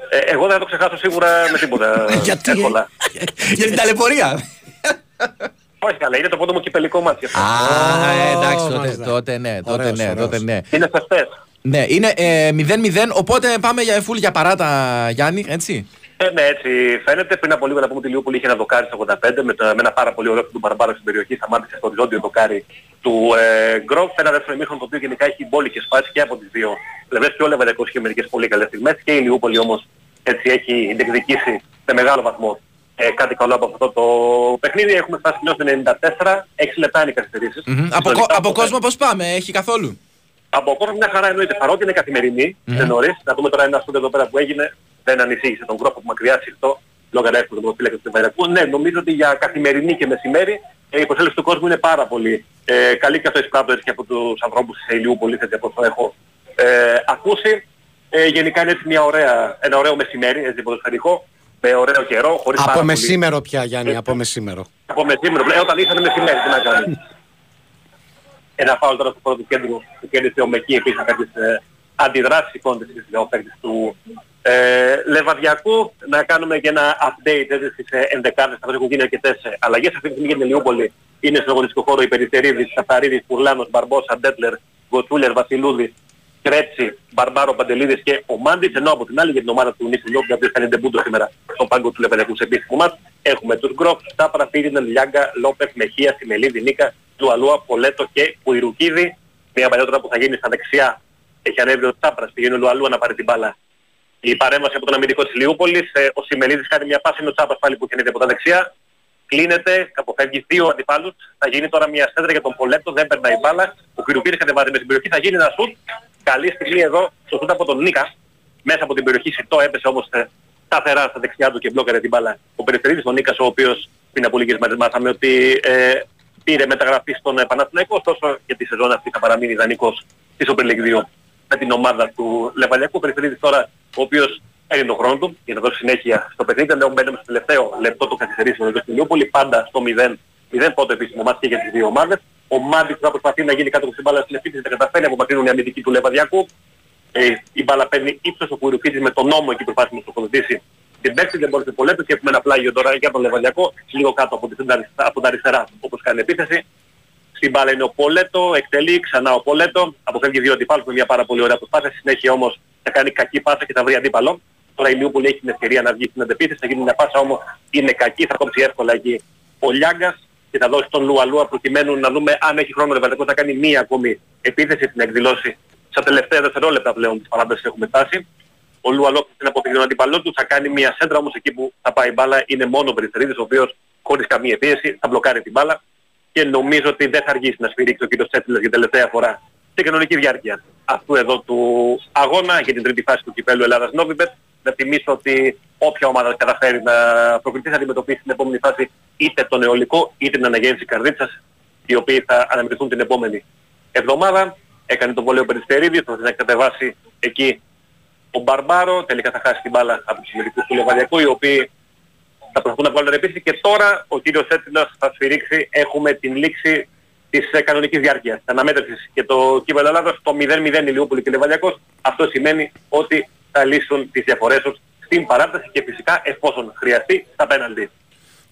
Ε, εγώ δεν θα το ξεχάσω σίγουρα με τίποτα Γιατί; εύκολα. Για την ταλαιπωρία; Όχι καλά, είναι το πρώτο μου κυπελικό μάτι. αυτό. Α, ε, εντάξει, τότε, μάλιστα. τότε ναι, τότε Ωραίος, ναι, ωραίος. τότε ναι. Είναι σωστές. Ναι, είναι ε, 0-0, οπότε πάμε για full για παράτα, Γιάννη, έτσι. Ε, ναι, έτσι φαίνεται. Πριν από λίγο να πούμε ότι η Λιούπολη είχε ένα δοκάρι στο 85 με, το, με ένα πάρα πολύ ωραίο του Μπαρμπάρο στην περιοχή. Σταμάτησε στο οριζόντιο δοκάρι του ε, Γκροφ. Ένα δεύτερο ημίχρονο το οποίο γενικά έχει μπόλικες φάσεις και από τις δύο πλευρές και ο Λεβαδιακός είχε μερικές πολύ καλές στιγμές και η Λιούπολη όμως έτσι έχει διεκδικήσει σε μεγάλο βαθμό ε, κάτι καλό από αυτό το παιχνίδι. Έχουμε φτάσει πλέον στο 94, 6 λεπτά είναι οι καθυστερήσεις. Μμμ. Από, Συνολικά, κο- από οπότε- κόσμο πώς πάμε, έχει καθόλου; από κόσμο μια χαρά εννοείται παρότι είναι καθημερινή, είναι νωρίς. Να δούμε τώρα ένα σούτ εδώ πέρα που έγινε, δεν ανησύγησε τον κρόπο που μακριά συρτό, λόγω αριθμού του προφύλακα του Ευρωπαϊκού. Ναι, νομίζω ότι για καθημερινή και μεσημέρι ε, η προσέλευση του κόσμου είναι πάρα πολύ ε, καλή και αυτό εισπράττω έτσι και από τους ανθρώπους της Ηλιούπολης, έτσι από όσο έχω ε, ακούσει. Ε, γενικά είναι έτσι μια ωραία, ένα ωραίο μεσημέρι, έτσι ποδοσφαιρικό, με ωραίο καιρό, χωρίς πάρα Από πολύ- μεσήμερο πια, Γιάννη, από μεσήμερο. από μεσήμερο. Ε, όταν ήρθανε μεσημέρι, τι να κάνεις. Ένα φάουλ τώρα στο πρώτο κέντρο που κέρδισε ο Μεκή επίσης με κάποιες ε, αντιδράσεις σηκώνεται στις ο παίκτης του ε, Λεβαδιακού. Να κάνουμε και ένα update έτσι, στις ε, ενδεκάδες, καθώς έχουν γίνει αρκετές ε, αλλαγές. Αυτή τη στιγμή για την Ελιούπολη είναι στον αγωνιστικό χώρο η Περιστερίδης, Καθαρίδης, Πουρλάνος, Μπαρμπόσα, Ντέτλερ, Γκοτσούλερ, Βασιλούδης, Κρέτσι, Μπαρμπάρο, Παντελίδης και ο Μάντης, ενώ από την άλλη για την ομάδα του Νίκου Λιόπουλου, ο οποίος κάνει ντεμπούντο σήμερα στον πάγκο του Λεβαδιακού σε επίσημο μας, έχουμε τους Γκροφ, Στάπρα, Φίρινεν, Λιάγκα, Λόπεθ, Μεχία, Σιμελίδη, Νίκα, Λουαλούα, Πολέτο και Κουιρουκίδη. Μια παλιότερα που θα γίνει στα δεξιά έχει ανέβει ο Τσάπρας, πηγαίνει ο Λουαλούα να πάρει την μπάλα. Η παρέμβαση από τον αμυντικό της Λιούπολης, ε, ο Σιμελίδης κάνει μια πάση, είναι ο Τσάπρας πάλι που κινείται από τα δεξιά. Κλείνεται, αποφεύγει δύο αντιπάλους. Θα γίνει τώρα μια σέντρα για τον Πολέτο, δεν περνάει μπάλα. Ο Κουιρουκίδης κατεβάζει με στην περιοχή, θα γίνει ένα σουτ. Καλή στιγμή εδώ, το σουτ από τον Νίκα. Μέσα από την περιοχή σιτό έπεσε όμως ε, σταθερά στα δεξιά του και μπλόκαρε την μπάλα. Ο Περιφερίδης, ο Νίκας, ο οποίος πριν από λίγες μέρες μάθαμε ότι ε, πήρε μεταγραφή στον ε, Παναθηναϊκό, ωστόσο για τη σεζόν αυτή θα παραμείνει ιδανικός στη Super League 2 με την ομάδα του Λεβαλιακού. Ο Περιφερίδης τώρα, ο οποίος παίρνει τον χρόνο του για να δώσει συνέχεια στο παιχνίδι. Λέω μπαίνουμε στο τελευταίο λεπτό των καθυστερήσεων εδώ στην Λιούπολη, πάντα στο 0. 0 πότε επίσημο μάτι και για τις δύο ομάδες. Ο Μάντης θα προσπαθεί να γίνει κάτω από την μπάλα στην επίθεση, δεν καταφέρνει, απομακρύνουν οι αμυντικοί του Λεβαδιακού. Ε, η μπάλα παίρνει ύψος ο Κουρουκίτης με τον νόμο εκεί που υπάρχει να τροφοδοτήσει την παίκτη, δεν μπορεί να και έχουμε ένα πλάγιο τώρα για τον Λεβαδιακό, λίγο κάτω από, την, από τα αριστερά όπως κάνει επίθεση. Στην μπάλα είναι ο Πολέτο, εκτελεί ξανά ο Πολέτο, αποφεύγει δύο αντιπάλους με μια πάρα πολύ ωραία προσπάθεια, στη συνέχεια όμως θα κάνει κακή πάσα και θα βρει αντίπαλο. Τώρα η Λιούπολη έχει την ευκαιρία να βγει στην αντεπίθεση, θα γίνει μια πάσα όμως είναι κακή, θα κόψει εύκολα εκεί ο Λιάγκας και θα δώσει τον Λουαλούα προκειμένου να δούμε αν έχει χρόνο. Λεβαδιακός να κάνει μία ακόμη επίθεση στην εκδηλώση. Στα τελευταία δευτερόλεπτα πλέον της παράδοσης έχουμε φτάσει. Ο Λουαλό την αποφύγει τον αντίπαλό του, θα κάνει μια σέντρα. Όμως εκεί που θα πάει η μπάλα είναι μόνο ο Περιστερίδης ο οποίος χωρίς καμία πίεση θα μπλοκάρει την μπάλα και νομίζω ότι δεν θα αργήσει να σφυρίξει ο κ. Τσέπιλας για τελευταία φορά στην κανονική διάρκεια αυτού εδώ του αγώνα για την τρίτη φάση του κυπέλου Ελλάδας Νόβιμπετ. Να θυμίσω ότι όποια ομάδα καταφέρει να προκριθεί θα αντιμετωπίσει την επόμενη φάση είτε τον αιωλικό είτε την αναγέννηση καρδίτσας οι οποίοι θα αναμετρηθούν την επόμενη εβδομάδα. Έκανε τον βολέο Περιστερίδης, θα να κατεβάσει εκεί ο Μπαρμπάρο, τελικά θα χάσει την μπάλα από τους μερικούς του Λεβαδιακού, οι οποίοι θα προσπαθούν να βγάλουν επίθεση και τώρα ο κύριος Έτσινας θα σφυρίξει, έχουμε την λήξη της ε, κανονικής διάρκειας. Αναμέτρησης και το κύπελο Ελλάδας το 0-0 Ηλιούπολη και Λεβαδειακός. Αυτό σημαίνει ότι θα λύσουν τις διαφορές τους στην παράταση και φυσικά εφόσον χρειαστεί στα πέναλτι.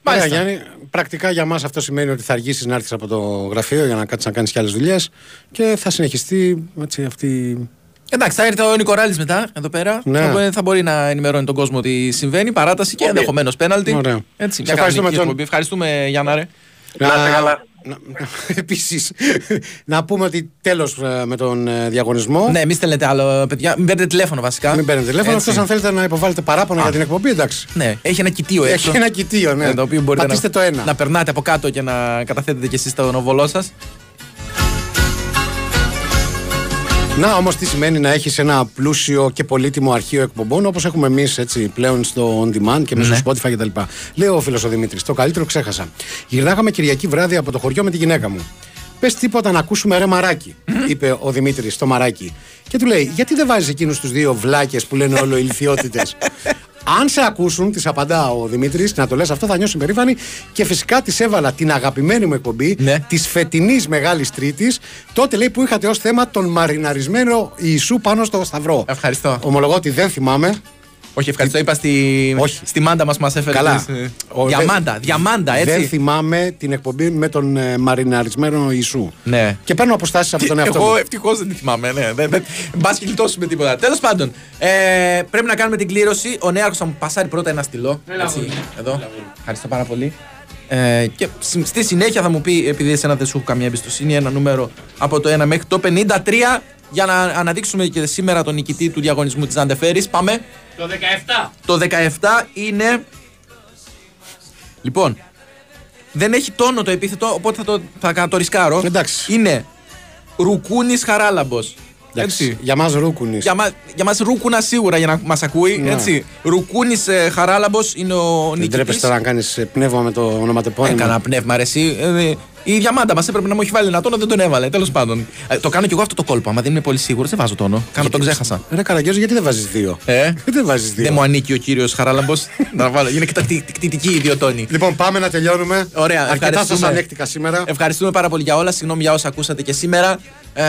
Ωραία, Γιάννη, πρακτικά για μας αυτό σημαίνει ότι θα αργήσεις να έρθεις από το γραφείο για να κάτσεις να κάνεις και άλλες δουλειές και θα συνεχιστεί έτσι, αυτή Εντάξει, θα έρθει ο Νικοράλη μετά εδώ πέρα. Ναι. Θα, μπο- θα μπορεί να ενημερώνει τον κόσμο τι συμβαίνει. Παράταση και ενδεχομένως πέναλτι. Ωραία. Έτσι, Σε μια ευχαριστούμε, κανονική Τζον. εκπομπή. Ευχαριστούμε, Γιάννα. Ρε. Επίσης, να πούμε ότι τέλος με τον ε, διαγωνισμό. Ναι, μην στέλνετε άλλο, παιδιά. Μην παίρνετε τηλέφωνο βασικά. Μην παίρνετε τηλέφωνο. Έτσι. Αυτό αν θέλετε να υποβάλλετε παράπονα για την εκπομπή, εντάξει. Ναι, έχει ένα κοιτίο έξω. Έχει ένα κοιτίο, ναι. Ε, το οποίο μπορείτε Πατήστε να, το ένα. να περνάτε από κάτω και να καταθέτετε κι εσείς τον οβολό σας. Να όμως τι σημαίνει να έχεις ένα πλούσιο και πολύτιμο αρχείο εκπομπών όπως έχουμε εμείς πλέον στο On Demand και μέσα Ναι. στο Spotify κτλ. Λέει ο φίλος ο Δημήτρης, το καλύτερο ξέχασα. Γυρνάγαμε Κυριακή βράδυ από το χωριό με τη γυναίκα μου. Πες τίποτα να ακούσουμε ρε μαράκι, είπε ο Δημήτρης στο μαράκι. Και του λέει, Γιατί δεν βάζεις εκείνους τους δύο βλάκες που λένε όλο ηλικιότητες; Αν σε ακούσουν, τη απαντά ο Δημήτρης, να το λες αυτό, θα νιώσουν περήφανοι. Και φυσικά τη έβαλα την αγαπημένη μου εκπομπή Ναι. της φετινής Μεγάλης Τρίτης. Τότε λέει που είχατε ως θέμα τον μαριναρισμένο Ιησού πάνω στο Σταυρό. Ευχαριστώ. Ομολογώ ότι δεν θυμάμαι. Όχι, ευχαριστώ. Είπα στη, στη μάντα μας μας έφερε. Καλά. τις, ε, Ο- διαμάντα, δεν- διαμάντα, έτσι. Δεν θυμάμαι την εκπομπή με τον ε, μαριναρισμένο Ιησού. Ναι. Και παίρνω αποστάσεις από τον εαυτό Εγώ μου. ευτυχώς δεν τη θυμάμαι. Ναι. Δεν, δεν, μπας και γλιτώσουμε τίποτα. Τέλος πάντων, ε, πρέπει να κάνουμε την κλήρωση. Ο Νέαρχος θα μου πασάρει πρώτα ένα στυλό. Έλα, Έτσι, Βουλή. εδώ. Ευχαριστώ πάρα πολύ. Ε, και στη στη συνέχεια θα μου πει, επειδή εσένα δεν σου έχω καμία εμπιστοσύνη, ένα νούμερο από το 1 μέχρι το 53 για να αναδείξουμε και σήμερα τον νικητή του διαγωνισμού της Αντεφέρης. Πάμε. Το 17. Το 17 είναι. Λοιπόν, δεν έχει τόνο το επίθετο, οπότε θα το, θα κα- το ρισκάρω. Εντάξει. Είναι Ρουκούνης Χαράλαμπος. Έτσι. Για μας Ρούκουνη. Για, μα, για μας Ρούκουνα σίγουρα για να μας ακούει. Ναι. Έτσι. Ρουκούνης ε, Χαράλαμπος είναι ο Δεν νικητής. τρέπεσαι τώρα να κάνεις πνεύμα με το ονοματεπώνυμο. Έκανα πνεύμα, ρε, εσύ. Ε, η διαμάντα μας έπρεπε να μου έχει βάλει ένα τόνο, δεν τον έβαλε. Τέλος πάντων. Ε, το κάνω κι εγώ αυτό το κόλπο. Άμα δεν είμαι πολύ σίγουρος, δεν βάζω τόνο. Κάνω τον ξέχασα. Ρε Καραγκιόζη, γιατί δεν βάζεις δύο; Ε, Γιατί δεν βάζεις δύο. δεν μου ανήκει ο κύριος Χαράλαμπος. να βάλω. Είναι κτητη- κτητική ιδιωτόνη. Λοιπόν, πάμε να τελειώνουμε. Ωραία, Αρκετά ευχαριστούμε. σα ανέκτηκα σήμερα. Ευχαριστούμε πάρα πολύ για όλα. Συγγνώμη για όσα ακούσατε και σήμερα. Ε,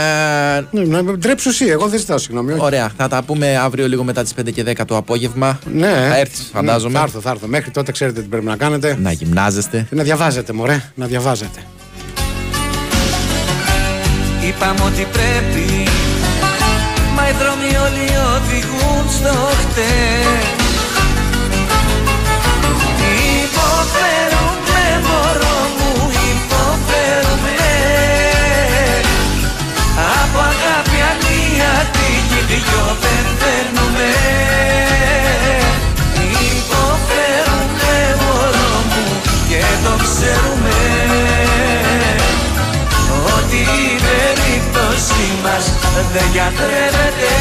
Ναι, να ντρέψου εσύ, εγώ δεν ζητάω συγγνώμη. όχι. ωραία, θα τα πούμε αύριο λίγο μετά τις 5 και 10 το απόγευμα. Ναι. Θα έρθεις, φαντάζομαι. Ναι, θα έρθω, θα έρθω. Μέχρι τότε ξέρετε τι πρέπει να κάνετε. Να γυμνάζεστε. Και να διαβάζετε, μωρέ. Να διαβάζετε. Είπαμε ότι πρέπει. Μα οι δρόμοι όλοι οδηγούν στο χτες. Υποφέρουμε μωρό μου Υποφέρουμε. Από αγάπη ανίατη μισή μας δεν γιατρεύεται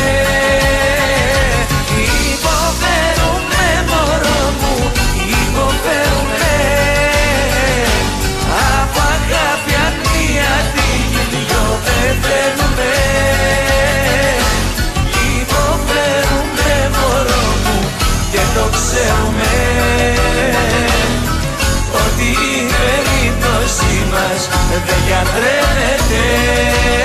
Υποφέρουμε μωρό μου, υποφέρουμε Από αγάπη αγνία τη δυο πεθαίνουμε Υποφέρουμε μωρό μου και το ξέρουμε Ότι η περίπτωση μας δεν γιατρεύεται